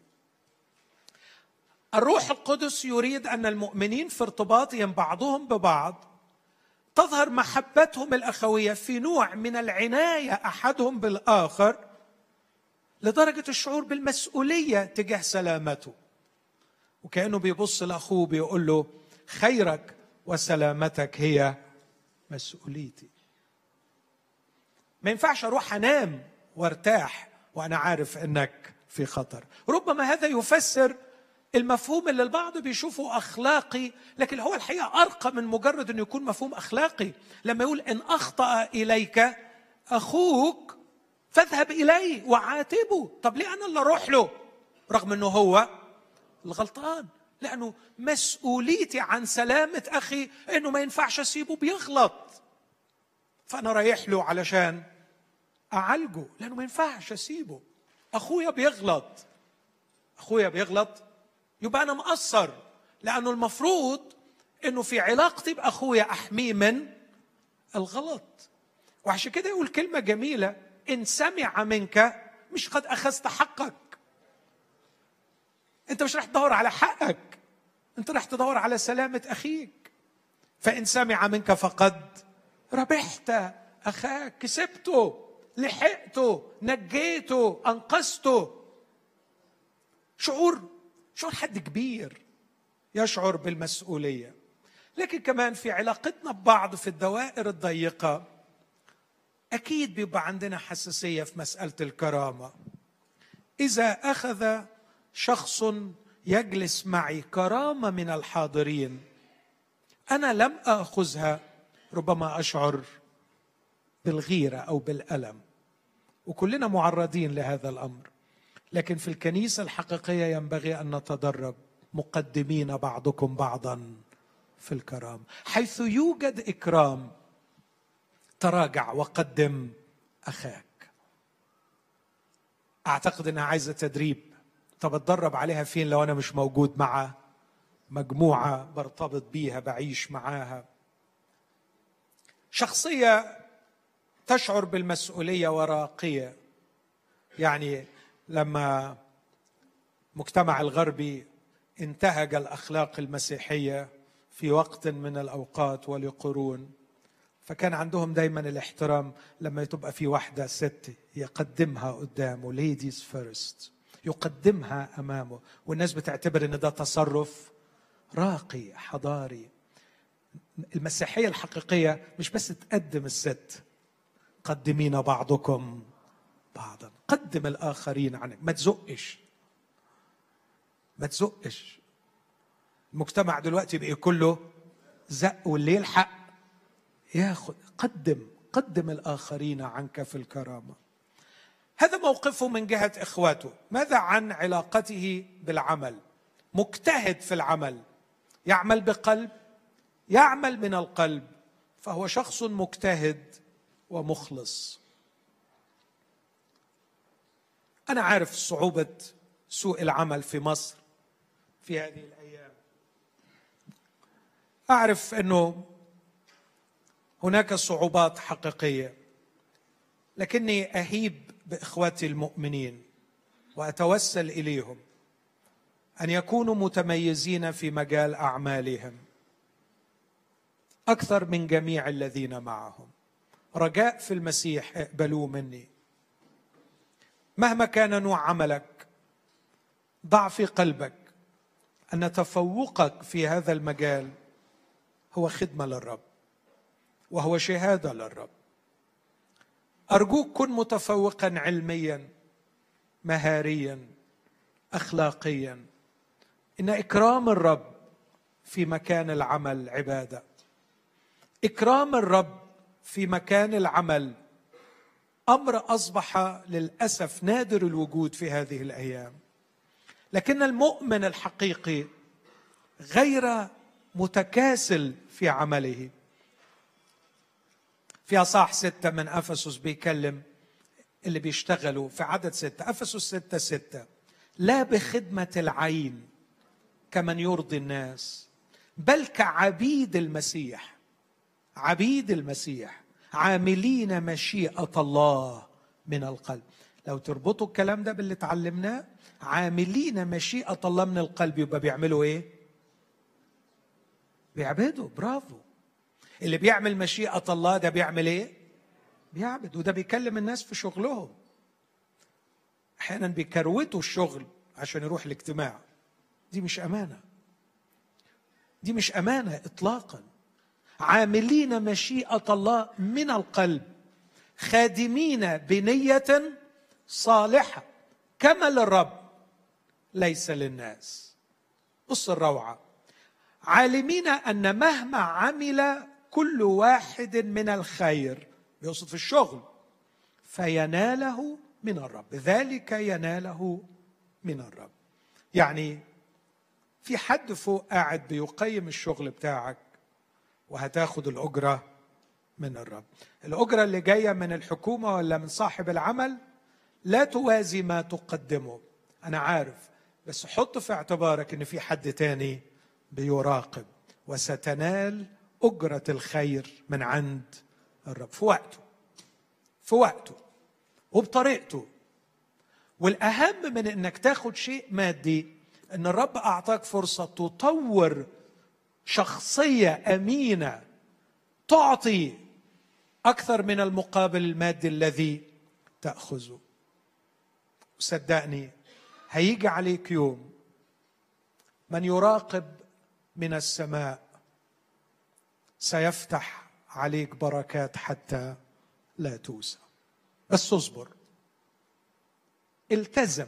Speaker 1: الروح القدس يريد أن المؤمنين في ارتباطهم بعضهم ببعض تظهر محبتهم الأخوية في نوع من العناية أحدهم بالآخر لدرجة الشعور بالمسؤولية تجاه سلامته. وكأنه بيبص لأخوه بيقول له خيرك وسلامتك هي مسؤوليتي. ما ينفعش أروح أنام وأرتاح وأنا عارف إنك في خطر. ربما هذا يفسر المفهوم اللي البعض بيشوفه أخلاقي لكن هو الحقيقة أرقى من مجرد إنه يكون مفهوم أخلاقي. لما يقول إن أخطأ إليك أخوك فاذهب إليه وعاتبه. طب ليه أنا اللي أروح له؟ رغم إنه هو الغلطان. لأنه مسؤوليتي عن سلامة أخي إنه ما ينفعش أسيبه بيغلط. فأنا رايح له علشان أعالجه لأنه ما ينفعش أسيبه. أخويا بيغلط. أخويا بيغلط. يبقى أنا مقصر. لأنه المفروض إنه في علاقتي بأخويا أحميه من الغلط. وعشان كده يقول كلمة جميلة. إن سمع منك مش قد أخذت حقك. أنت مش راح تدور على حقك. أنت راح تدور على سلامة أخيك. فإن سمع منك فقد ربحت. أخاك كسبته لحقته نجيته انقذته شعور شعور حد كبير يشعر بالمسؤولية. لكن كمان في علاقتنا ببعض في الدوائر الضيقة أكيد بيبقى عندنا حساسية في مسألة الكرامة. إذا أخذ شخص يجلس معي كرامة من الحاضرين أنا لم اخذها ربما أشعر بالغيرة أو بالألم. وكلنا معرضين لهذا الأمر. لكن في الكنيسة الحقيقية ينبغي أن نتدرب مقدمين بعضكم بعضا في الكرامة. حيث يوجد إكرام تراجع وقدم أخاك. أعتقد إنها عايزة تدريب. طب اتدرب عليها فين لو أنا مش موجود مع مجموعة برتبط بيها بعيش معاها؟ شخصية تشعر بالمسؤولية وراقية. يعني لما المجتمع الغربي انتهج الأخلاق المسيحية في وقت من الأوقات ولقرون فكان عندهم دايما الاحترام لما تبقى في واحدة ست يقدمها قدامه ladies first يقدمها أمامه. والناس بتعتبر إن ده تصرف راقي حضاري. المسيحية الحقيقية مش بس تقدم الست قدمين بعضكم بعضا. قدم الآخرين عنك. ما تزقش. ما تزقش. المجتمع دلوقتي بقى كله زق واللي يلحق ياخذ قدم قدم الآخرين عنك في الكرامة. هذا موقفه من جهة إخواته. ماذا عن علاقته بالعمل؟ مجتهد في العمل. يعمل بقلب يعمل من القلب. فهو شخص مجتهد ومخلص. أنا عارف صعوبة سوء العمل في مصر في هذه الأيام. أعرف أنه هناك صعوبات حقيقية. لكني أهيب باخواتي المؤمنين وأتوسل إليهم أن يكونوا متميزين في مجال أعمالهم أكثر من جميع الذين معهم. رجاء في المسيح اقبلوه مني. مهما كان نوع عملك ضع في قلبك أن تفوقك في هذا المجال هو خدمة للرب. وهو شهادة للرب. أرجوك كن متفوقا علميا مهاريا اخلاقيا. إن إكرام الرب في مكان العمل عبادة. إكرام الرب في مكان العمل أمر أصبح للأسف نادر الوجود في هذه الأيام. لكن المؤمن الحقيقي غير متكاسل في عمله. في أصح ستة من أفسس بيكلم اللي بيشتغلوا في عدد ستة. أفسس ستة ستة. لا بخدمة العين كمن يرضي الناس بل كعبيد المسيح. عبيد المسيح. عاملين مشيئة الله من القلب. لو تربطوا الكلام ده باللي اتعلمناه عاملين مشيئة الله من القلب يبقى بيعملوا إيه؟ بيعبدوا. برافو. اللي بيعمل مشيئة الله ده بيعمل إيه؟ بيعبد وده بيكلم الناس في شغلهم. أحيانا بيكروتوا الشغل عشان يروح الاجتماع. دي مش أمانة. دي مش أمانة اطلاقا. عاملين مشيئة الله من القلب. خادمين بنية صالحة. كما للرب ليس للناس. بص الروعة. عالمين أن مهما عمل كل واحد من الخير. بيقصد في الشغل. فيناله من الرب. ذلك يناله من الرب. يعني في حد فوق قاعد بيقيم الشغل بتاعك وهتاخد الأجرة من الرب. الأجرة اللي جاية من الحكومة ولا من صاحب العمل لا توازي ما تقدمه. أنا عارف. بس حط في اعتبارك إن في حد تاني بيراقب. وستنال أجرة الخير من عند الرب. في وقته في وقته وبطريقته. والأهم من إنك تاخد شيء مادي إن الرب أعطاك فرصة تطور شخصية أمينة تعطي أكثر من المقابل المادي الذي تأخذه. صدقني هيجي عليك يوم من يراقب من السماء سيفتح عليك بركات حتى لا توسع. بس اصبر. التزم.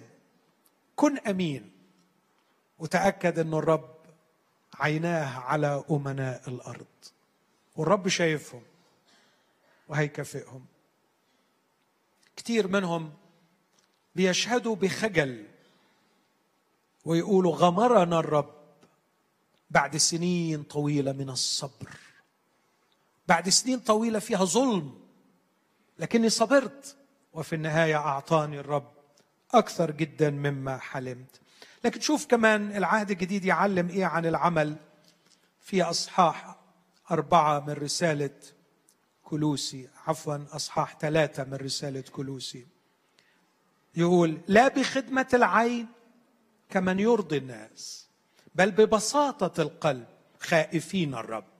Speaker 1: كن أمين. وتأكد إن الرب عيناه على أمناء الأرض. والرب شايفهم وهيكافئهم. كثير منهم بيشهدوا بخجل ويقولوا غمرنا الرب بعد سنين طويلة من الصبر. بعد سنين طويلة فيها ظلم. لكني صبرت وفي النهاية أعطاني الرب أكثر جدا مما حلمت. لكن شوف كمان العهد الجديد يعلم إيه عن العمل في أصحاح أربعة من رسالة كلوسي. عفوا أصحاح ثلاثة من رسالة كلوسي. يقول لا بخدمة العين كمن يرضي الناس بل ببساطة القلب خائفين الرب.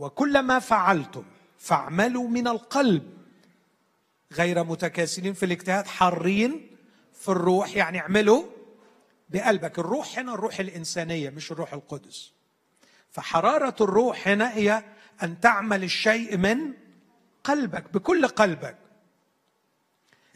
Speaker 1: وكل ما فعلتم فاعملوا من القلب. غير متكاسلين في الاجتهاد حارين في الروح يعني اعملوا بقلبك. الروح هنا الروح الإنسانية مش الروح القدس. فحرارة الروح هنا هي أن تعمل الشيء من قلبك بكل قلبك.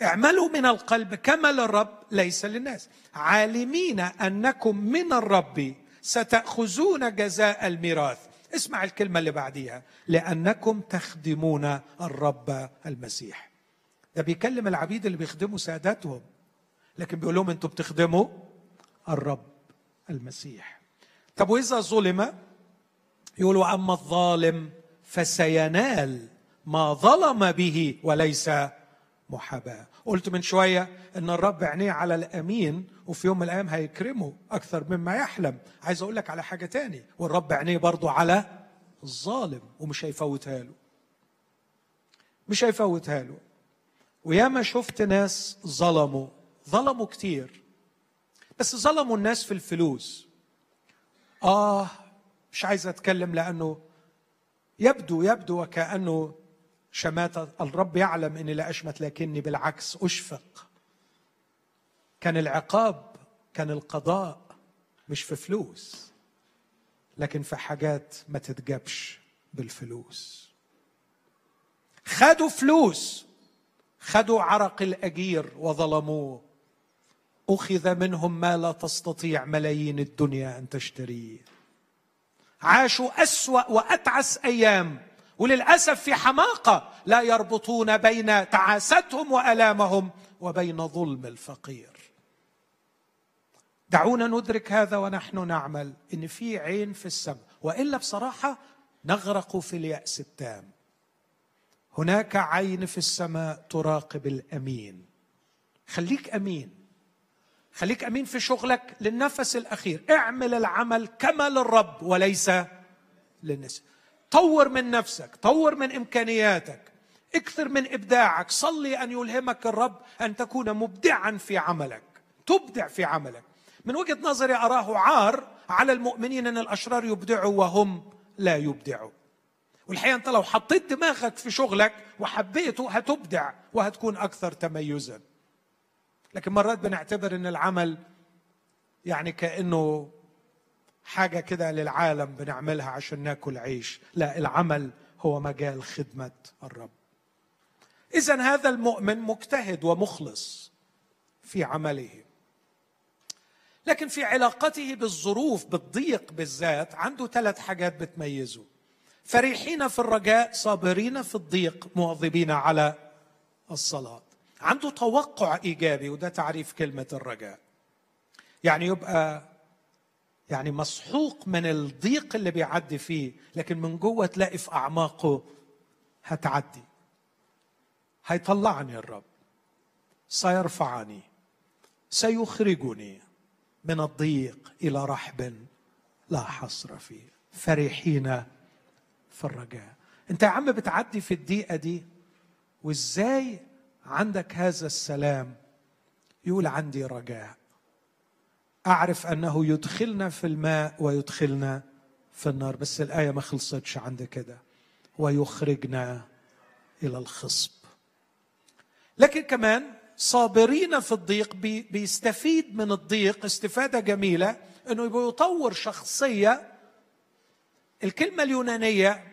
Speaker 1: اعملوا من القلب كما للرب ليس للناس. عالمين أنكم من الرب ستأخذون جزاء الميراث. اسمع الكلمة اللي بعديها. لأنكم تخدمون الرب المسيح. ده بيكلم العبيد اللي بيخدموا ساداتهم. لكن بيقول لهم أنتوا بتخدموا الرب المسيح. طب وإذا ظلم؟ يقولوا اما الظالم فسينال ما ظلم به وليس محاباة. قلت من شوية إن الرب عينيه على الأمين وفي يوم من الأيام هيكرمه أكثر مما يحلم. عايز أقول لك على حاجة تاني والرب عينيه برضه على الظالم ومش هيفوتها له. مش هيفوتها له. وياما شفت ناس ظلموا ظلموا كتير. بس ظلموا الناس في الفلوس. آه مش عايز أتكلم لأنه يبدو يبدو وكأنه شماتة الرب يعلم إني لا أشمت لكني بالعكس أشفق. كان العقاب كان القضاء مش في فلوس لكن في حاجات ما تتجابش بالفلوس. خدوا فلوس خدوا عرق الأجير وظلموه. أخذ منهم ما لا تستطيع ملايين الدنيا أن تشتريه. عاشوا أسوأ وأتعس أيام. وللأسف في حماقة لا يربطون بين تعاستهم وألامهم وبين ظلم الفقير. دعونا ندرك هذا ونحن نعمل إن في عين في السماء وإلا بصراحة نغرق في اليأس التام. هناك عين في السماء تراقب الأمين. خليك أمين. خليك أمين في شغلك للنفس الأخير. اعمل العمل كما للرب وليس للناس. طور من نفسك طور من إمكانياتك أكثر من إبداعك صلي أن يلهمك الرب أن تكون مبدعا في عملك تبدع في عملك. من وجهة نظري أراه عار على المؤمنين أن الأشرار يبدعوا وهم لا يبدعوا. والحقيقة أنت لو حطيت دماغك في شغلك وحبيته هتبدع وهتكون أكثر تميزا. لكن مرات بنعتبر أن العمل يعني كأنه حاجة كده للعالم بنعملها عشان ناكل عيش. لا العمل هو مجال خدمة الرب. اذا هذا المؤمن مجتهد ومخلص في عمله. لكن في علاقته بالظروف بالضيق بالذات عنده ثلاث حاجات بتميزه. فرحين في الرجاء صابرين في الضيق مواظبين على الصلاة. عنده توقع إيجابي وده تعريف كلمة الرجاء. يعني يبقى يعني مسحوق من الضيق اللي بيعدي فيه لكن من جوه تلاقي في أعماقه هتعدي. هيطلعني الرب. سيرفعني. سيخرجني من الضيق إلى رحب لا حصر فيه. فرحين في الرجاء. أنت يا عم بتعدي في الضيقة دي وإزاي عندك هذا السلام؟ يقول عندي رجاء. أعرف أنه يدخلنا في الماء ويدخلنا في النار بس الآية ما خلصتش عند كده. ويخرجنا إلى الخصب. لكن كمان صابرين في الضيق بيستفيد من الضيق استفادة جميلة إنه يطور شخصية. الكلمة اليونانية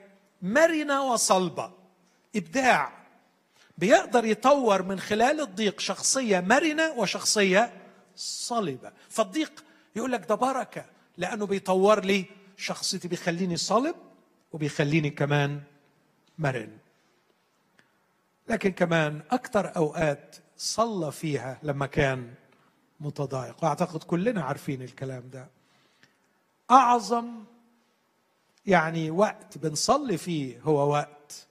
Speaker 1: مرنة وصلبة إبداع. بيقدر يطور من خلال الضيق شخصية مرنة وشخصية صلبة. فالضيق يقول لك ده بركة لأنه بيطور لي شخصيتي بيخليني صلب وبيخليني كمان مرن. لكن كمان أكثر أوقات صلى فيها لما كان متضايق. وأعتقد كلنا عارفين الكلام ده. أعظم يعني وقت بنصلي فيه هو وقت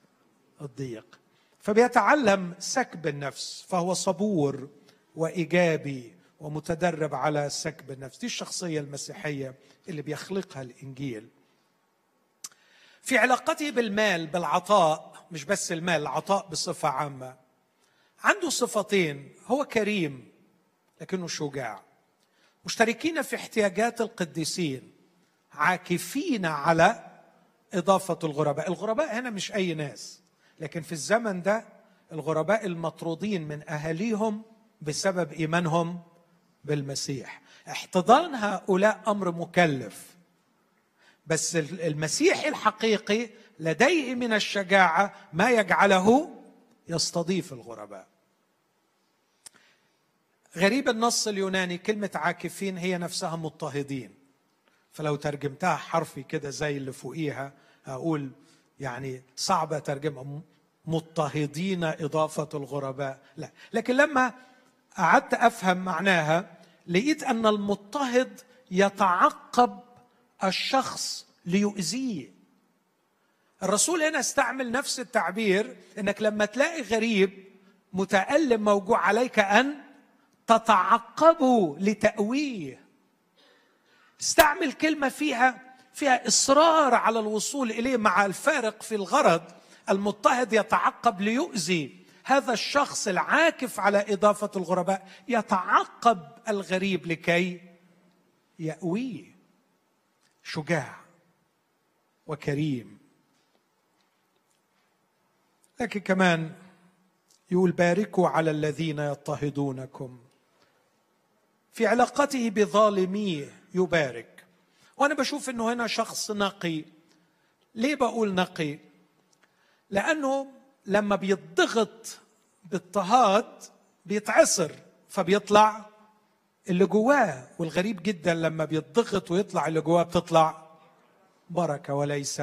Speaker 1: الضيق. فبيتعلم سكب النفس فهو صبور وإيجابي. ومتدرب على سكب النفس. دي الشخصية المسيحية اللي بيخلقها الإنجيل. في علاقته بالمال بالعطاء مش بس المال العطاء بصفة عامة. عنده صفتين. هو كريم لكنه شجاع. مشتركين في احتياجات القديسين. عاكفين على إضافة الغرباء. الغرباء هنا مش أي ناس لكن في الزمن ده الغرباء المطرودين من أهاليهم بسبب إيمانهم بالمسيح. احتضان هؤلاء أمر مكلف. بس المسيح الحقيقي لديه من الشجاعة ما يجعله يستضيف الغرباء. غريب النص اليوناني كلمة عاكفين هي نفسها مضطهدين. فلو ترجمتها حرفي كده زي اللي فوقيها أقول يعني صعبة ترجمة. مضطهدين إضافة الغرباء. لا لكن لما قعدت أفهم معناها لقيت أن المضطهد يتعقب الشخص ليؤذيه. الرسول هنا استعمل نفس التعبير إنك لما تلاقي غريب متألم موجوع عليك أن تتعقبه لتأويه. استعمل كلمة فيها فيها إصرار على الوصول إليه مع الفارق في الغرض المضطهد يتعقب ليؤذي. هذا الشخص العاكف على إضافة الغرباء يتعقب الغريب لكي يأويه شجاع وكريم. لكن كمان يقول باركوا على الذين يضطهدونكم. في علاقته بظالميه يبارك. وأنا بشوف إنه هنا شخص نقي. ليه بقول نقي؟ لأنه لما بيضغط باضطهاد بيتعصر فبيطلع اللي جواه. والغريب جدا لما بيضغط ويطلع اللي جواه بتطلع بركة وليس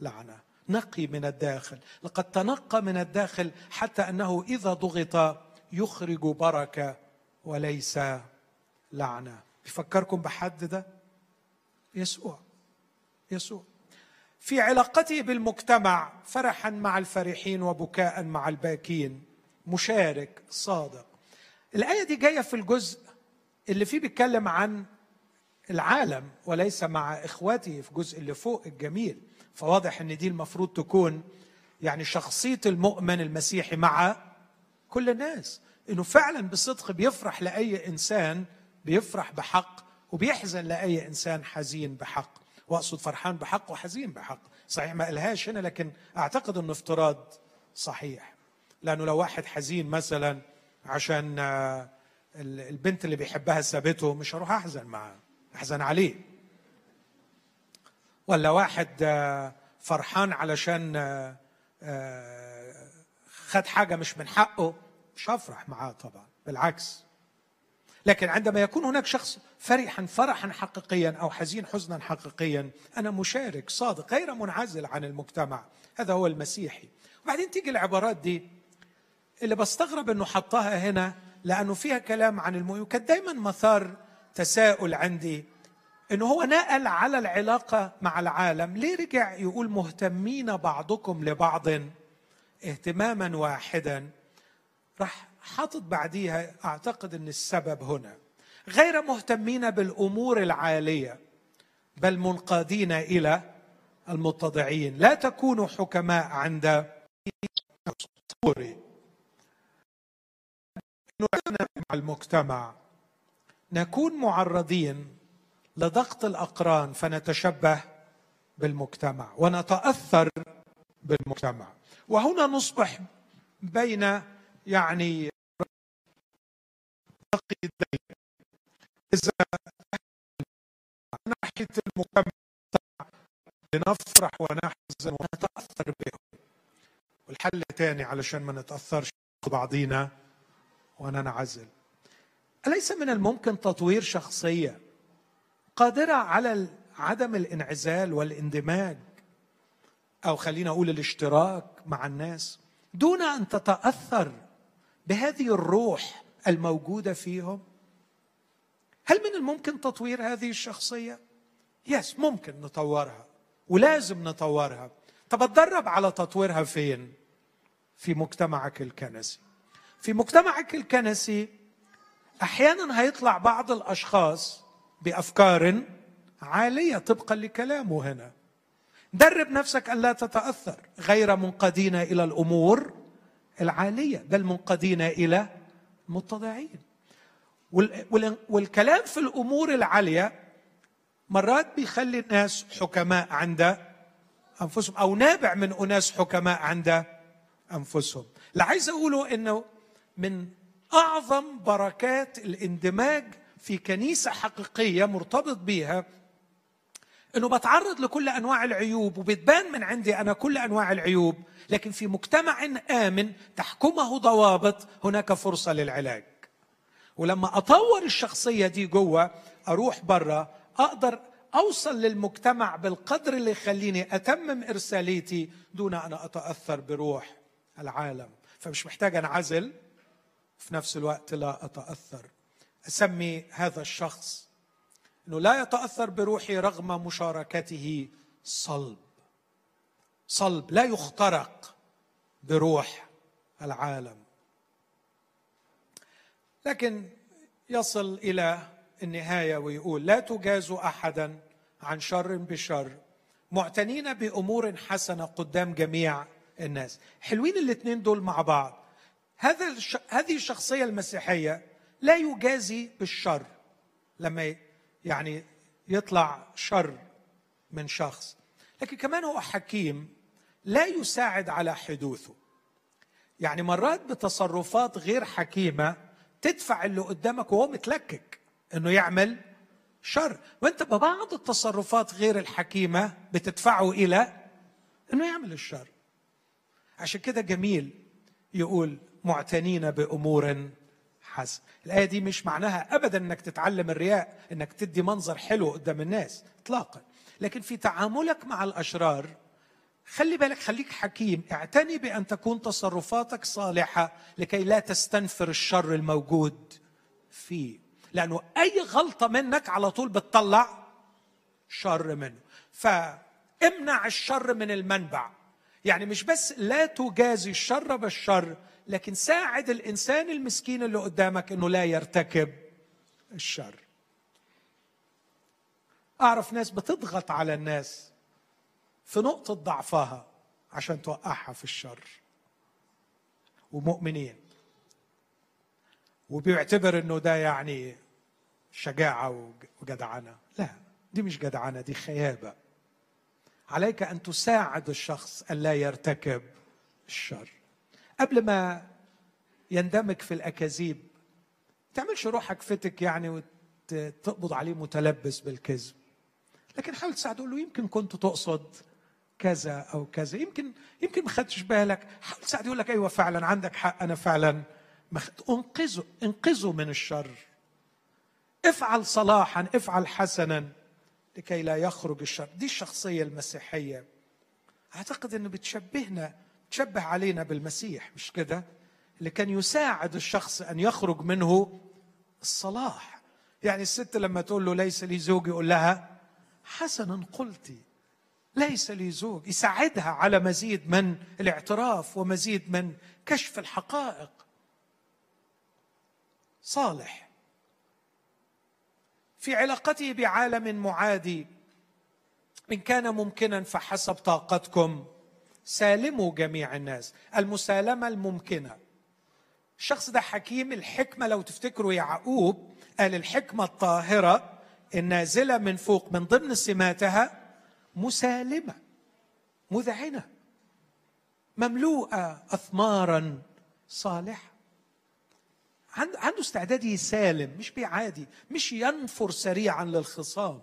Speaker 1: لعنة. نقي من الداخل. لقد تنقى من الداخل حتى أنه إذا ضغط يخرج بركة وليس لعنة. بيفكركم بحد ده؟ يسوع. يسوع. في علاقته بالمجتمع فرحا مع الفرحين وبكاء مع الباكين. مشارك صادق. الآية دي جاية في الجزء اللي فيه بيتكلم عن العالم وليس مع إخواته في الجزء اللي فوق الجميل. فواضح إن دي المفروض تكون يعني شخصية المؤمن المسيحي مع كل الناس. إنه فعلا بصدق بيفرح لأي إنسان بيفرح بحق وبيحزن لأي إنسان حزين بحق. واقصد فرحان بحق وحزين بحق. صحيح ما قالهاش هنا لكن أعتقد انه افتراض صحيح. لأنه لو واحد حزين مثلا عشان آه، البنت اللي بيحبها سابته مش هروح أحزن معاه أحزن عليه. ولا واحد آه، فرحان علشان آه، خد حاجة مش من حقه مش هفرح معاه طبعا. بالعكس. لكن عندما يكون هناك شخص فرحا فرحا حقيقيا أو حزين حزنا حقيقيا أنا مشارك صادق غير منعزل عن المجتمع. هذا هو المسيحي. وبعدين تيجي العبارات دي اللي بستغرب إنه حطها هنا لأنه فيها كلام عن المؤمن. كان دايما مثار تساؤل عندي إنه هو نقل على العلاقة مع العالم. ليه رجع يقول مهتمين بعضكم لبعض اهتماما واحدا؟ راح حاطط بعديها أعتقد إن السبب هنا. غير مهتمين بالأمور العالية بل منقادين إلى المتضعين. لا تكونوا حكماء عند مع المجتمع. نكون معرضين لضغط الأقران فنتشبه بالمجتمع ونتأثر بالمجتمع. وهنا نصبح بين يعني نقيضين إذا ناحية المجتمع لنفرح ونحزن ونتأثر بهم والحل تاني علشان ما نتأثرش بعضينا وننعزل. أليس من الممكن تطوير شخصية قادرة على عدم الإنعزال والاندماج؟ أو خلينا أقول الاشتراك مع الناس دون أن تتأثر بهذه الروح الموجودة فيهم؟ هل من الممكن تطوير هذه الشخصية؟ يس ممكن نطورها ولازم نطورها. طب أتدرب على تطويرها فين؟ في مجتمعك الكنسي. في مجتمعك الكنسي أحيانا هيطلع بعض الأشخاص بأفكار عالية طبقا لكلامه هنا. درب نفسك الا تتأثر غير منقادين إلى الأمور العالية بل منقادين إلى المتضعين والكلام في الأمور العالية مرات بيخلي الناس حكماء عند أنفسهم أو نابع من أناس حكماء عند أنفسهم. اللي عايز أقوله إنه من أعظم بركات الإندماج في كنيسة حقيقية مرتبط بيها إنه بتعرض لكل أنواع العيوب وبتبان من عندي أنا كل أنواع العيوب لكن في مجتمع آمن تحكمه ضوابط هناك فرصة للعلاج. ولما أطور الشخصية دي جوه أروح بره أقدر أوصل للمجتمع بالقدر اللي يخليني أتمم إرساليتي دون أن أتأثر بروح العالم. فمش محتاج أنعزل في نفس الوقت لا أتأثر. أسمي هذا الشخص إنه لا يتأثر بروحي رغم مشاركته. صلب. صلب لا يخترق بروح العالم. لكن يصل إلى النهاية ويقول لا تجازوا احدا عن شر بشر. معتنين بأمور حسنة قدام جميع الناس. حلوين الاثنين دول مع بعض. هذا. هذه الشخصية المسيحية لا يجازي بالشر. لما يعني يطلع شر من شخص. لكن كمان هو حكيم لا يساعد على حدوثه. يعني مرات بتصرفات غير حكيمة تدفع اللي قدامك وهو متلكك إنه يعمل شر. وانت ببعض التصرفات غير الحكيمة بتدفعه إلى إنه يعمل الشر. عشان كده جميل يقول معتنين بأمور حسن. الآية دي مش معناها ابدا إنك تتعلم الرياء إنك تدي منظر حلو قدام الناس اطلاقا. لكن في تعاملك مع الأشرار خلي بالك خليك حكيم اعتني بأن تكون تصرفاتك صالحة لكي لا تستنفر الشر الموجود فيه. لأنه أي غلطة منك على طول بتطلع شر منه. فامنع الشر من المنبع. يعني مش بس لا تجازي الشر بالشر لكن ساعد الإنسان المسكين اللي قدامك إنه لا يرتكب الشر. أعرف ناس بتضغط على الناس في نقطة ضعفها عشان توقعها في الشر. ومؤمنين. وبيعتبر إنه ده يعني شجاعة وجدعنة. لا دي مش جدعنة دي خيابة. عليك أن تساعد الشخص الا يرتكب الشر. قبل ما يندمج في الأكاذيب تعملش روحك فتك يعني وتقبض عليه متلبس بالكذب. لكن حاول تساعده له يمكن كنت تقصد كذا أو كذا يمكن يمكن ما خدتش بالك. حاول تساعده يقول لك أيوه فعلا عندك حق أنا فعلا انقذه انقذه من الشر. افعل صلاحا افعل حسنا لكي لا يخرج الشر. دي الشخصية المسيحية. أعتقد انه بتشبهنا تشبه علينا بالمسيح مش كده؟ اللي كان يساعد الشخص أن يخرج منه الصلاح. يعني الست لما تقول له ليس لي زوج يقول لها حسنا قلتي ليس لي زوج. يساعدها على مزيد من الاعتراف ومزيد من كشف الحقائق. صالح. في علاقته بعالم معادي إن كان ممكنا فحسب طاقتكم سالموا جميع الناس. المسالمة الممكنة. الشخص ده حكيم الحكمة لو تفتكروا يعقوب قال الحكمة الطاهرة النازلة من فوق من ضمن سماتها مسالمة مذعنة مملوءة اثمارا صالحة. عنده استعداد يسالم مش بيعادي مش ينفر سريعا للخصام.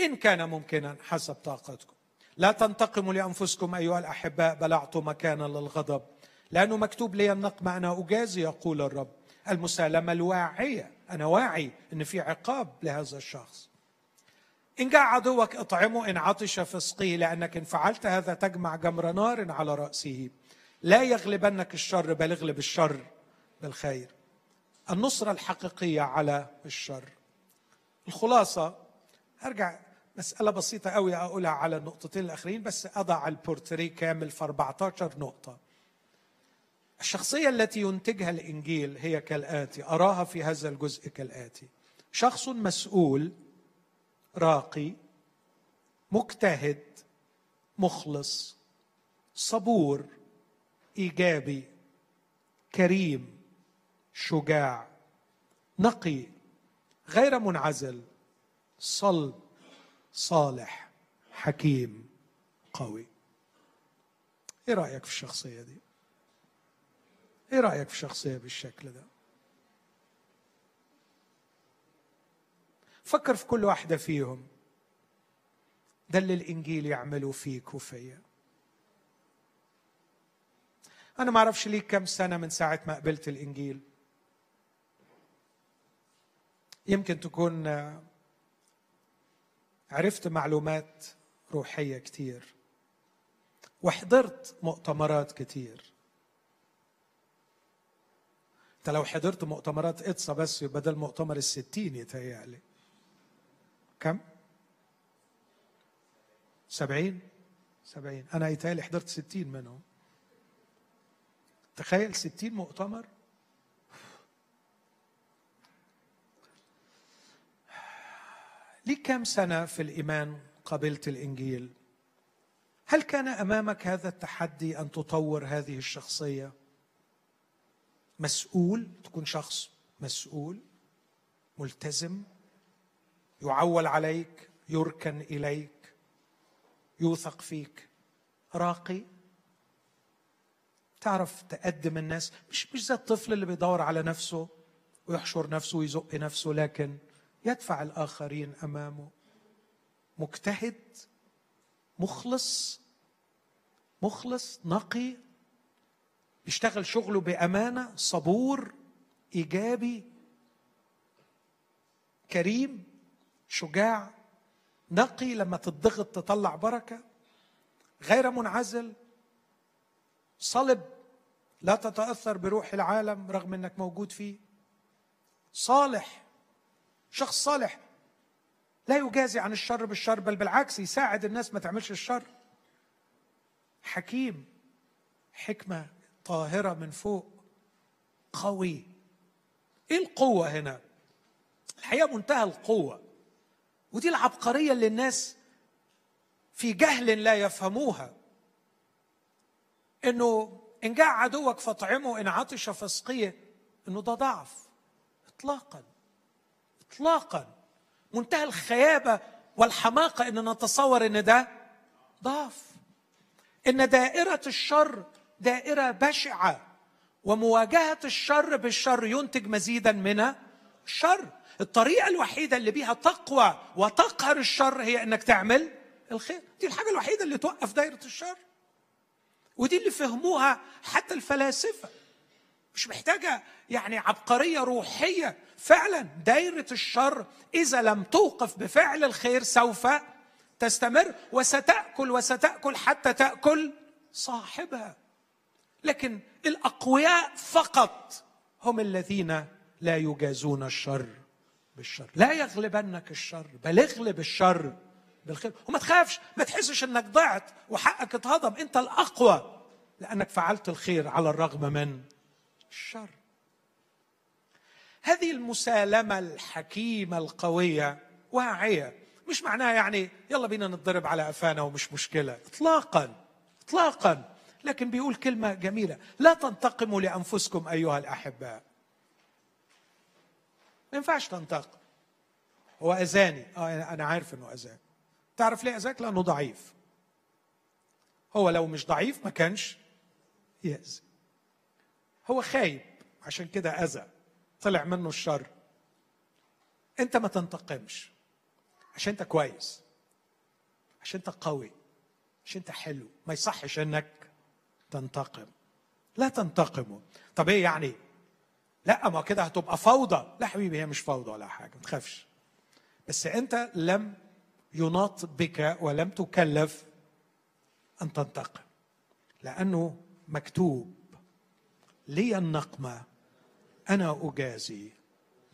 Speaker 1: إن كان ممكنا حسب طاقتكم. لا تنتقموا لأنفسكم أيها الأحباء بل اعطوا مكانا للغضب. لأنه مكتوب لي النقم أنا أجازي يقول الرب. المسالمة الواعية أنا واعي إن في عقاب لهذا الشخص. إن جاء عدوك اطعمه. إن عطش فاسقيه لأنك إن فعلت هذا تجمع جمر نار على رأسه. لا يغلبنك الشر بل اغلب الشر بالخير. النصرة الحقيقية على الشر. الخلاصة أرجع مسألة بسيطة قوي أقولها على النقطتين الأخرين بس أضع البورتريه كامل في 14 نقطة. الشخصية التي ينتجها الإنجيل هي كالآتي أراها في هذا الجزء كالآتي. شخص مسؤول راقي مجتهد مخلص صبور إيجابي كريم شجاع نقي غير منعزل صلب صالح حكيم قوي. إيه رأيك في الشخصية دي؟ إيه رأيك في الشخصية بالشكل ده؟ فكر في كل واحدة فيهم. ده اللي الإنجيل يعمله فيك وفيا أنا ما أعرفش ليك كم سنة من ساعة ما قبلت الإنجيل. يمكن تكون عرفت معلومات روحية كتير. وحضرت مؤتمرات كتير. انت لو حضرت مؤتمرات اتصا بس يبقى ده المؤتمر الستين يتهيألي. كم؟ سبعين؟ سبعين. أنا يتهيألي حضرت ستين منهم. تخيل ستين مؤتمر ليك كم سنة في الإيمان قبلت الإنجيل؟ هل كان أمامك هذا التحدي أن تطور هذه الشخصية؟ مسؤول؟ تكون شخص مسؤول؟ ملتزم؟ يعول عليك؟ يركن إليك؟ يوثق فيك؟ راقي؟ تعرف تقدم الناس؟ مش مش زي الطفل اللي بيدور على نفسه ويحشر نفسه ويزق نفسه لكن يدفع الآخرين أمامه. مجتهد مخلص مخلص نقي بيشتغل شغله بأمانة صبور إيجابي كريم شجاع نقي لما تضغط تطلع بركة غير منعزل صلب لا تتأثر بروح العالم رغم إنك موجود فيه صالح شخص صالح. لا يجازي عن الشر بالشر بل بالعكس يساعد الناس ما تعملش الشر. حكيم حكمة طاهرة من فوق قوي. إيه القوة هنا؟ الحقيقة منتهى القوة. ودي العبقرية اللي الناس في جهل لا يفهموها. إنه إن جاء عدوك فاطعمه إن عطش فاسقيه إنه ده ضعف اطلاقا. اطلاقا. منتهى الخيابة والحماقة إن نتصور إن ده ضعف. إن دائرة الشر دائرة بشعة ومواجهة الشر بالشر ينتج مزيدا من الشر. الطريقة الوحيدة اللي بيها تقوى وتقهر الشر هي إنك تعمل الخير. دي الحاجة الوحيدة اللي توقف دائرة الشر. ودي اللي فهموها حتى الفلاسفة. مش محتاجة يعني عبقرية روحية. فعلا دايرة الشر إذا لم توقف بفعل الخير سوف تستمر وستأكل وستأكل حتى تأكل صاحبها. لكن الأقوياء فقط هم الذين لا يجازون الشر بالشر. لا يغلبنك الشر بل اغلب الشر بالخير. وما تخافش ما تحسش إنك ضعت وحقك اتهضم. أنت الأقوى لأنك فعلت الخير على الرغم من الشر. هذه المسالمة الحكيمة القوية واعية. مش معناها يعني يلا بينا نضرب على قفانا ومش مشكلة. اطلاقا اطلاقا. لكن بيقول كلمة جميلة. لا تنتقموا لأنفسكم أيها الأحباء. ما ينفعش تنتقم. هو أذاني. آه أنا عارف إنه اذاني تعرف ليه أذاك؟ لأنه ضعيف. هو لو مش ضعيف ما كانش يأذي هو خايب. عشان كده أذى. طلع منه الشر. أنت ما تنتقمش. عشان أنت كويس. عشان أنت قوي. عشان أنت حلو. ما يصحش أنك تنتقم. لا تنتقموا. طب إيه يعني؟ لا ما كده هتبقى فوضى. لا حبيبي هي مش فوضى ولا حاجة. ما تخافش. بس أنت لم يناط بك ولم تكلف أن تنتقم. لأنه مكتوب لي النقمة أنا أجازي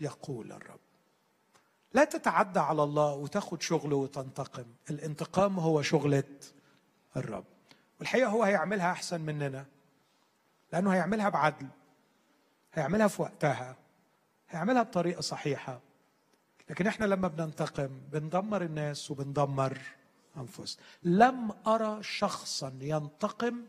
Speaker 1: يقول الرب. لا تتعدى على الله وتاخد شغله وتنتقم. الانتقام هو شغلة الرب. والحقيقة هو هيعملها أحسن مننا لأنه هيعملها بعدل هيعملها في وقتها هيعملها بطريقة صحيحة. لكن إحنا لما بننتقم بندمر الناس وبندمر أنفسنا. لم أرى شخصا ينتقم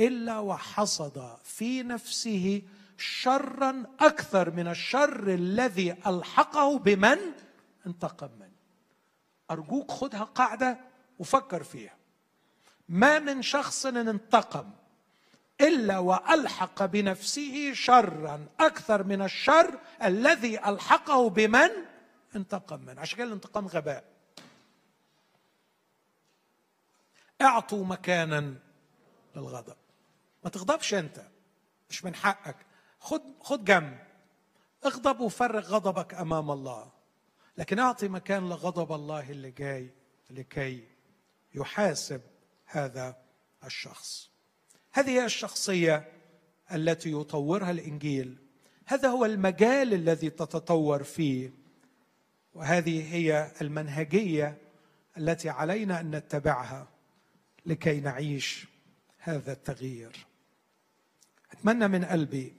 Speaker 1: إلا وحصد في نفسه شرا أكثر من الشر الذي ألحقه بمن انتقم منه. أرجوك خدها قاعدة وفكر فيها. ما من شخص انتقم إلا وألحق بنفسه شرا أكثر من الشر الذي ألحقه بمن انتقم منه. عشان كده الانتقام غباء. أعطوا مكانا للغضب. ما تغضبش انت مش من حقك. خد خد جنب. اغضب وفرغ غضبك أمام الله. لكن أعطي مكان لغضب الله اللي جاي لكي يحاسب هذا الشخص. هذه هي الشخصية التي يطورها الإنجيل. هذا هو المجال الذي تتطور فيه. وهذه هي المنهجية التي علينا أن نتبعها لكي نعيش هذا التغيير. أتمنى من قلبي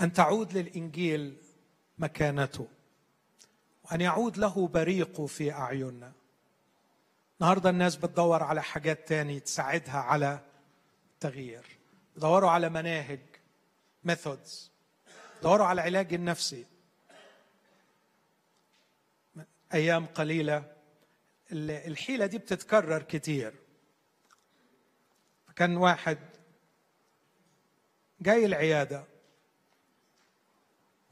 Speaker 1: أن تعود للإنجيل مكانته وأن يعود له بريقه في أعيننا. النهارده الناس بتدور على حاجات تاني تساعدها على التغيير. يدوروا على مناهج ميثودز يدوروا على العلاج النفسي. أيام قليلة الحيلة دي بتتكرر كتير. كان واحد جاي العيادة.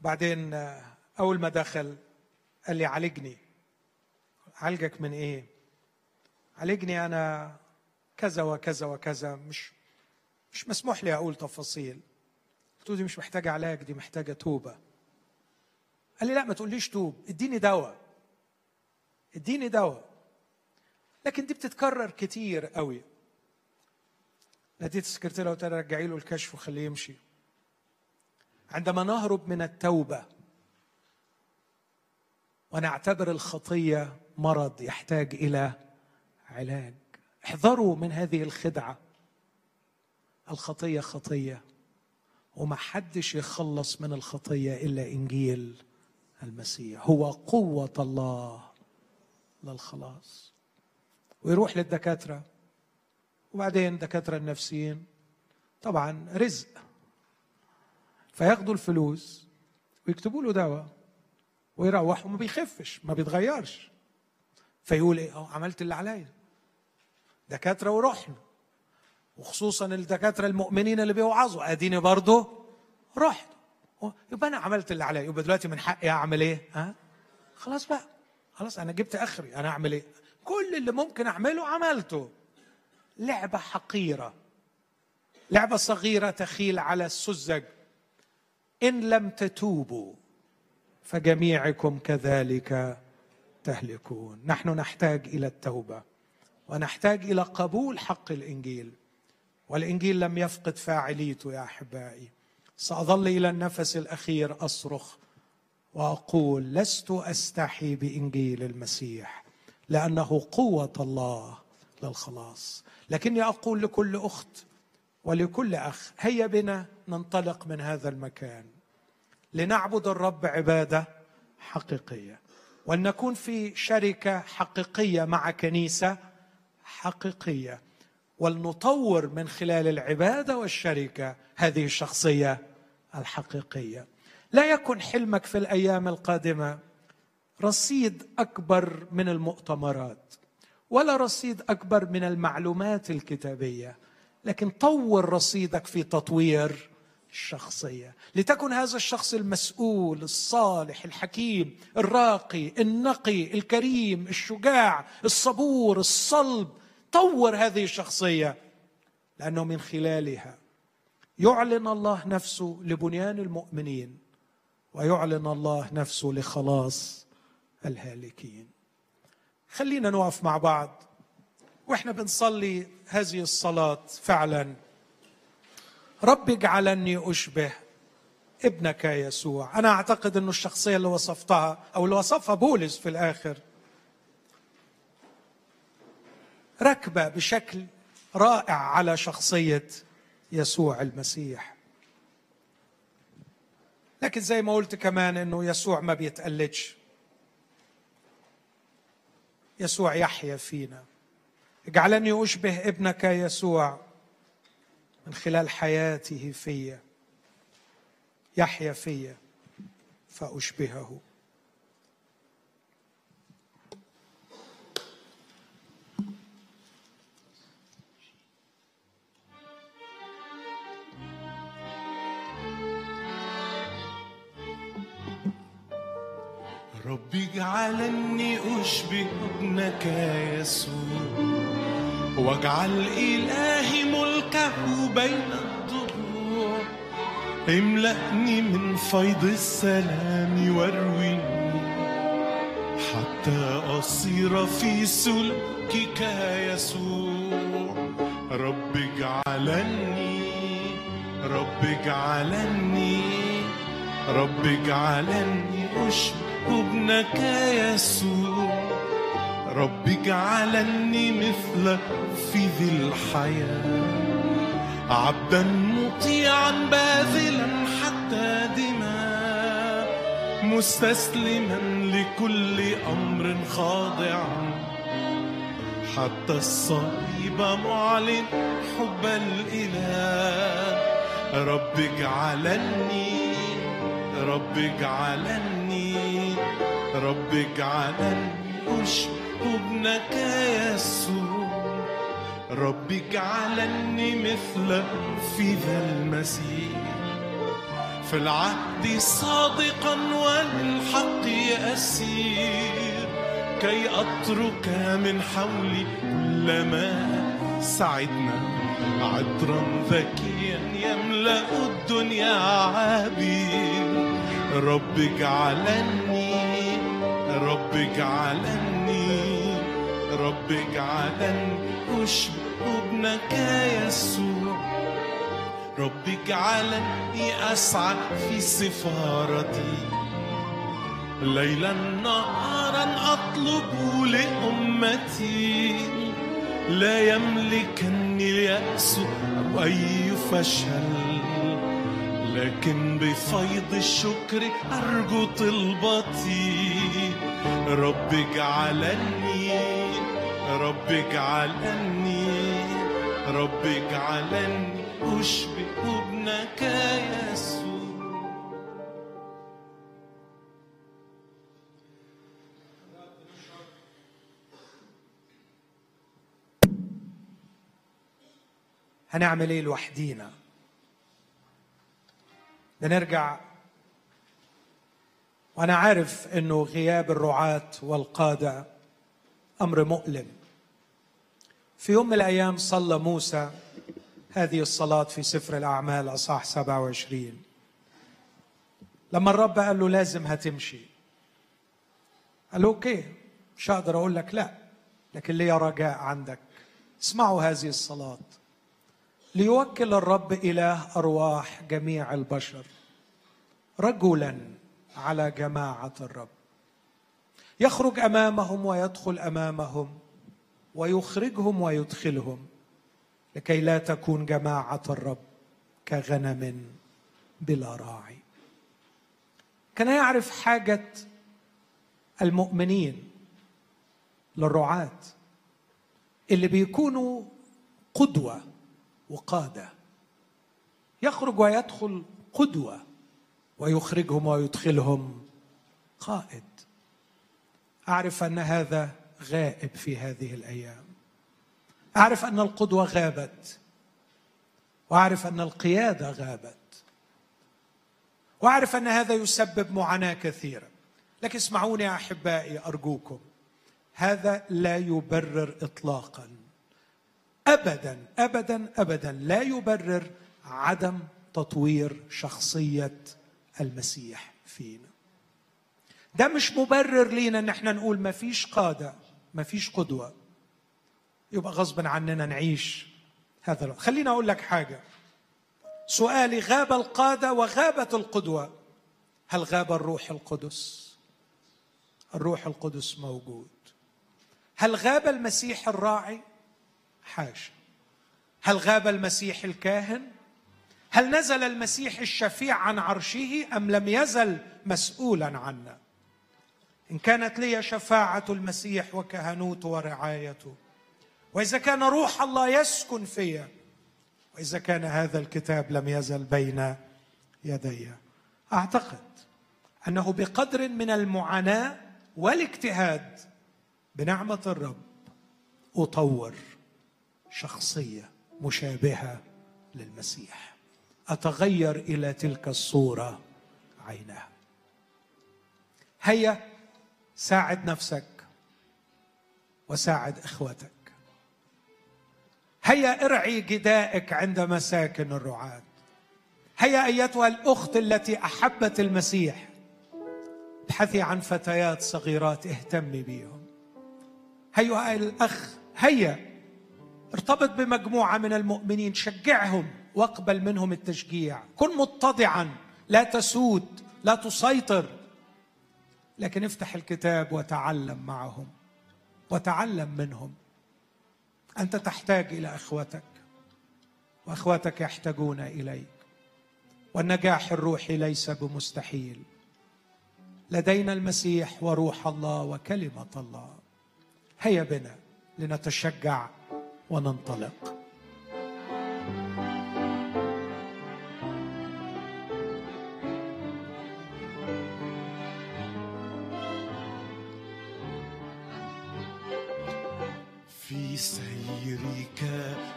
Speaker 1: بعدين أول ما دخل قال لي عالجني. عالجك من إيه؟ عالجني أنا كذا وكذا وكذا. مش مش مسموح لي أقول تفاصيل. قلت له دي مش محتاجة علاج دي محتاجة توبة. قال لي لا ما تقوليش توب اديني دواء. اديني دواء. لكن دي بتتكرر كتير قوي. ناديت السكرتيره قلت لها رجعي له الكشف وخليه يمشي. عندما نهرب من التوبة ونعتبر الخطية مرض يحتاج إلى علاج. احذروا من هذه الخدعة. الخطية خطية وما حدش يخلص من الخطية إلا إنجيل المسيح. هو قوة الله للخلاص. ويروح للدكاترة. وبعدين الدكاتره النفسيين طبعا رزق. فياخدوا الفلوس ويكتبوا له دواء ويروح وما بيخفش ما بيتغيرش. فيقول إيه؟ آه عملت اللي عليا. دكاترة ورحنا. وخصوصا الدكاترة المؤمنين اللي بيوعظوا أديني برضه رحت. يبقى أنا عملت اللي عليا. يبقى دلوقتي من حقي أعمل إيه؟ ها؟ خلاص بقى. خلاص أنا جبت آخري. أنا أعمل إيه؟ كل اللي ممكن أعمله عملته. لعبة حقيرة. لعبة صغيرة تخيل على السذج. إن لم تتوبوا فجميعكم كذلك تهلكون. نحن نحتاج إلى التوبة ونحتاج إلى قبول حق الإنجيل. والإنجيل لم يفقد فاعليته يا أحبائي. سأظل إلى النفس الأخير أصرخ وأقول لست أستحي بإنجيل المسيح لأنه قوة الله للخلاص. لكني أقول لكل أخت ولكل أخ هيا بنا ننطلق من هذا المكان لنعبد الرب عبادة حقيقية. ولنكون في شركة حقيقية مع كنيسة حقيقية. ولنطور من خلال العبادة والشركة هذه الشخصية الحقيقية. لا يكن حلمك في الأيام القادمة رصيد أكبر من المؤتمرات. ولا رصيد أكبر من المعلومات الكتابية لكن طور رصيدك في تطوير الشخصية. لتكن هذا الشخص المسؤول الصالح الحكيم الراقي النقي الكريم الشجاع الصبور الصلب. طور هذه الشخصية لأنه من خلالها يعلن الله نفسه لبنيان المؤمنين ويعلن الله نفسه لخلاص الهالكين. خلينا نقف مع بعض. وإحنا بنصلي هذه الصلاة فعلا. رب اجعلني أشبه ابنك يسوع. أنا أعتقد إنه الشخصية اللي وصفتها أو اللي وصفها بولس في الآخر ركبه بشكل رائع على شخصية يسوع المسيح. لكن زي ما قلت كمان إنه يسوع ما بيتقلدش. يسوع يحيا فينا. اجعلني أشبه ابنك يسوع من خلال حياته فيا. يحيا فيا فأشبهه.
Speaker 2: ربي اجعلني أشبه ابنك يسوع واجعل إلهي ملكه بين الضلوع. املأني من فيض السلام وارويني حتى أصير في سلكك يسوع. رب اجعلني رب اجعلني رب اجعلني أشبه ابنك يسوع رب اجعلني مثلك في ذي الحياة. عبدا مطيعا باذلا حتى دماء مستسلما لكل أمر خاضعا حتى الصليب معلن حب الإله. رب اجعلني رب اجعلني رب اجعلني أشبه ابنك يسوع. رب اجعلني مثلك في ذا المسيح. في العهد صادقا والحق أسير كي أترك من حولي كل ما سعدنا. عطرا ذكيا يملأ الدنيا عبير رب اجعلني رب اجعلني رب اجعلني أشبه ابنك يسوع. رب اجعلني أسعى في سفارتي. ليلا نهارا أطلب لأمتي. لا يملكني اليأس أو أي فشل. لكن بفيض الشكر أرجو طلبتي. رب اجعلني رب اجعلني رب اجعلني أشبه ابنك يسوع.
Speaker 1: هنعمل إيه لوحدينا؟ بنرجع. وأنا عارف إنه غياب الرعاة والقادة أمر مؤلم. في يوم من الأيام صلى موسى هذه الصلاة في سفر الأعمال اصح 27 لما الرب قال له لازم هتمشي. قال له أوكي مش هقدر أقول لك لا لكن لي رجاء عندك. اسمعوا هذه الصلاة. ليوكل الرب إله أرواح جميع البشر. رجلا على جماعة الرب. يخرج أمامهم ويدخل أمامهم ويخرجهم ويدخلهم لكي لا تكون جماعة الرب كغنم بلا راعي. كان يعرف حاجة المؤمنين للرعاة اللي بيكونوا قدوة وقادة. يخرج ويدخل قدوة ويخرجهم ويدخلهم. قائد. أعرف أن هذا غائب في هذه الأيام. أعرف أن القدوة غابت. وأعرف أن القيادة غابت. وأعرف أن هذا يسبب معاناة كثيرة. لكن اسمعوني يا أحبائي أرجوكم. هذا لا يبرر اطلاقا. ابدا ابدا ابدا لا يبرر عدم تطوير شخصية المسيح فينا. ده مش مبرر لينا إن إحنا نقول ما فيش قادة ما فيش قدوة. يبقى غصبا عننا نعيش هذا الوقت. خليني أقول لك حاجة. سؤالي غاب القادة وغابت القدوة. هل غاب الروح القدس؟ الروح القدس موجود. هل غاب المسيح الراعي؟ حاشا. هل غاب المسيح الكاهن؟ هل نزل المسيح الشفيع عن عرشه أم لم يزل مسؤولا عنا؟ إن كانت لي شفاعة المسيح وكهنوته ورعايته وإذا كان روح الله يسكن فيا وإذا كان هذا الكتاب لم يزل بين يدي. أعتقد أنه بقدر من المعاناة والاجتهاد بنعمة الرب أطور شخصية مشابهة للمسيح. أتغير إلى تلك الصورة عينها هيا ساعد نفسك وساعد إخوتك. هيا ارعي جدائك عند مساكن الرعاة. هيا أيتها الأخت التي أحبت المسيح. ابحثي عن فتيات صغيرات اهتمي بيهم هيا الأخ هيا ارتبط بمجموعة من المؤمنين شجعهم. واقبل منهم التشجيع. كن متضعا لا تسود لا تسيطر. لكن افتح الكتاب وتعلم معهم وتعلم منهم. أنت تحتاج إلى إخوتك وإخوتك يحتاجون إليك. والنجاح الروحي ليس بمستحيل. لدينا المسيح وروح الله وكلمة الله. هيا بنا لنتشجع وننطلق.
Speaker 2: في سيرك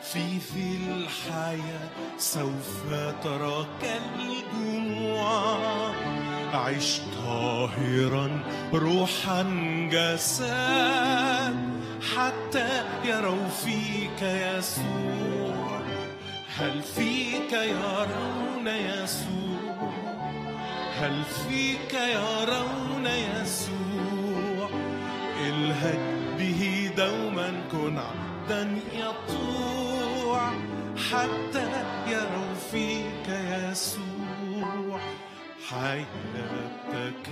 Speaker 2: في في الحياة سوف تراك الجموع عش طاهرا روحا جسد حتى يروا فيك يسوع. هل فيك يرون يسوع؟ هل فيك يرون يسوع؟ الهج به دوما كن عبدا يطوع حتى يروا فيك يسوع. حياتك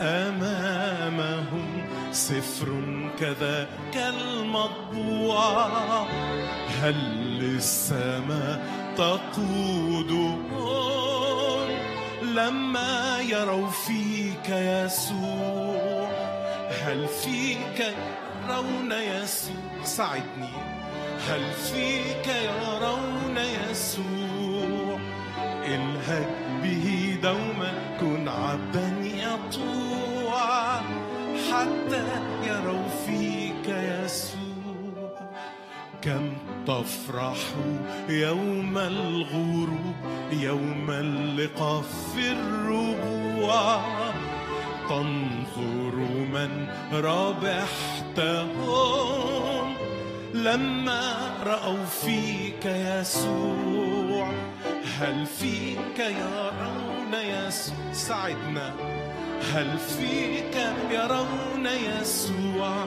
Speaker 2: أمامهم سفر كذاك المطبوع. هل للسماء تقودهم لما يروا فيك يسوع؟ هل فيك يرون يسوع. ساعدني. هل فيك يرون يسوع؟ الهج به دوما كن عبدا يطوع. حتى يروا فيك يسوع. كم تفرح يوم الغروب يوم اللقاء في الربوع. تنظر من ربحتهم لما رأوا فيك يسوع هل فيك يرون يسوع؟ ساعدنا هل فيك يرون يسوع؟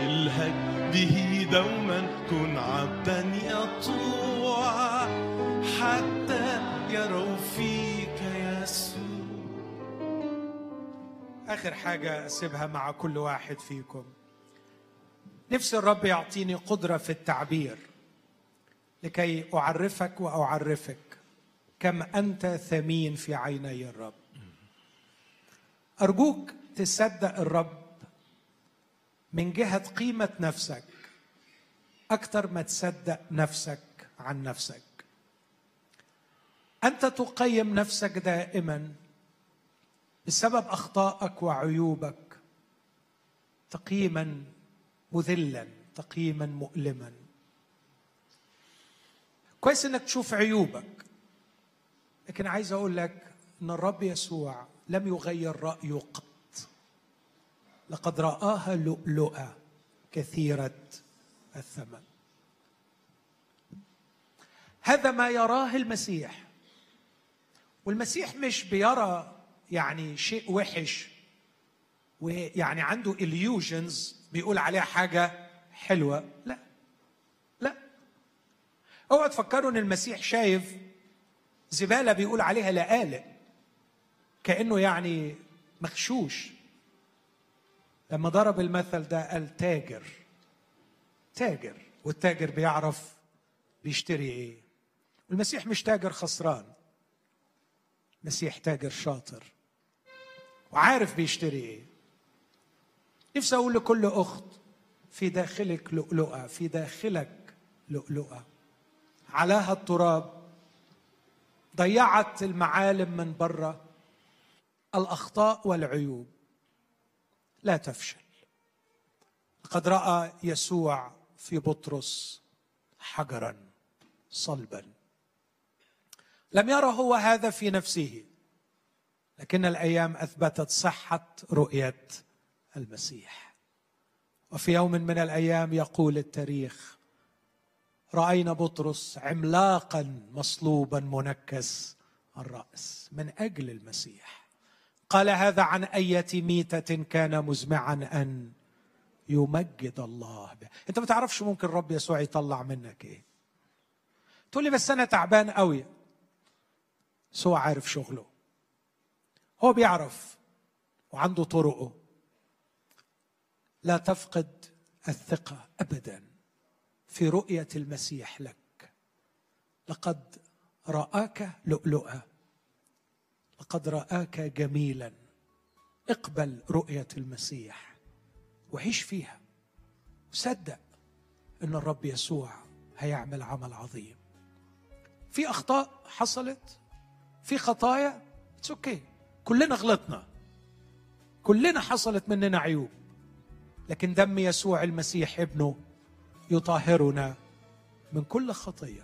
Speaker 2: الهج به دوما كن عبدا يطوع. حتى يروا فيك
Speaker 1: آخر حاجة أسيبها مع كل واحد فيكم. نفسي الرب يعطيني قدرة في التعبير لكي أعرفك وأعرفك كم أنت ثمين في عيني الرب. أرجوك تصدق الرب من جهة قيمة نفسك أكثر ما تصدق نفسك عن نفسك. أنت تقيم نفسك دائما بسبب أخطائك وعيوبك. تقييما مذلا تقييما مؤلما. كويس إنك تشوف عيوبك لكن عايز أقول لك إن الرب يسوع لم يغير رأيه قط. لقد رآها لؤلؤة كثيرة الثمن. هذا ما يراه المسيح والمسيح مش بيرى يعني شيء وحش. ويعني عنده illusions بيقول عليها حاجة حلوة. لا. لا. اوعوا تفكروا إن المسيح شايف زبالة بيقول عليها لآلئ كأنه يعني مغشوش. لما ضرب المثل ده قال تاجر. تاجر. والتاجر بيعرف بيشتري إيه. المسيح مش تاجر خسران. المسيح تاجر شاطر. وعارف بيشتري إيه. نفسي أقول لكل أخت في داخلك لؤلؤة في داخلك لؤلؤة. علاها التراب. ضيعت المعالم من بره الأخطاء والعيوب. لا تفشل. قد رأى يسوع في بطرس حجرا صلبا. لم يرى هو هذا في نفسه. لكن الأيام أثبتت صحة رؤية المسيح. وفي يوم من الأيام يقول التاريخ رأينا بطرس عملاقا مصلوبا منكس الرأس من أجل المسيح. قال هذا عن أية ميتة كان مزمعا أن يمجد الله به. أنت ما تعرفش ممكن رب يسوع يطلع منك إيه؟ تقول لي بس أنا تعبان قوي هو عارف شغله. هو بيعرف وعنده طرقه. لا تفقد الثقة ابدا في رؤية المسيح لك. لقد رآك لؤلؤة. لقد رآك جميلا. اقبل رؤية المسيح وعيش فيها. وصدق إن الرب يسوع هيعمل عمل عظيم. في أخطاء حصلت؟ في خطايا؟ it's okay okay. كلنا غلطنا. كلنا حصلت مننا عيوب. لكن دم يسوع المسيح ابنه يطهرنا من كل خطية.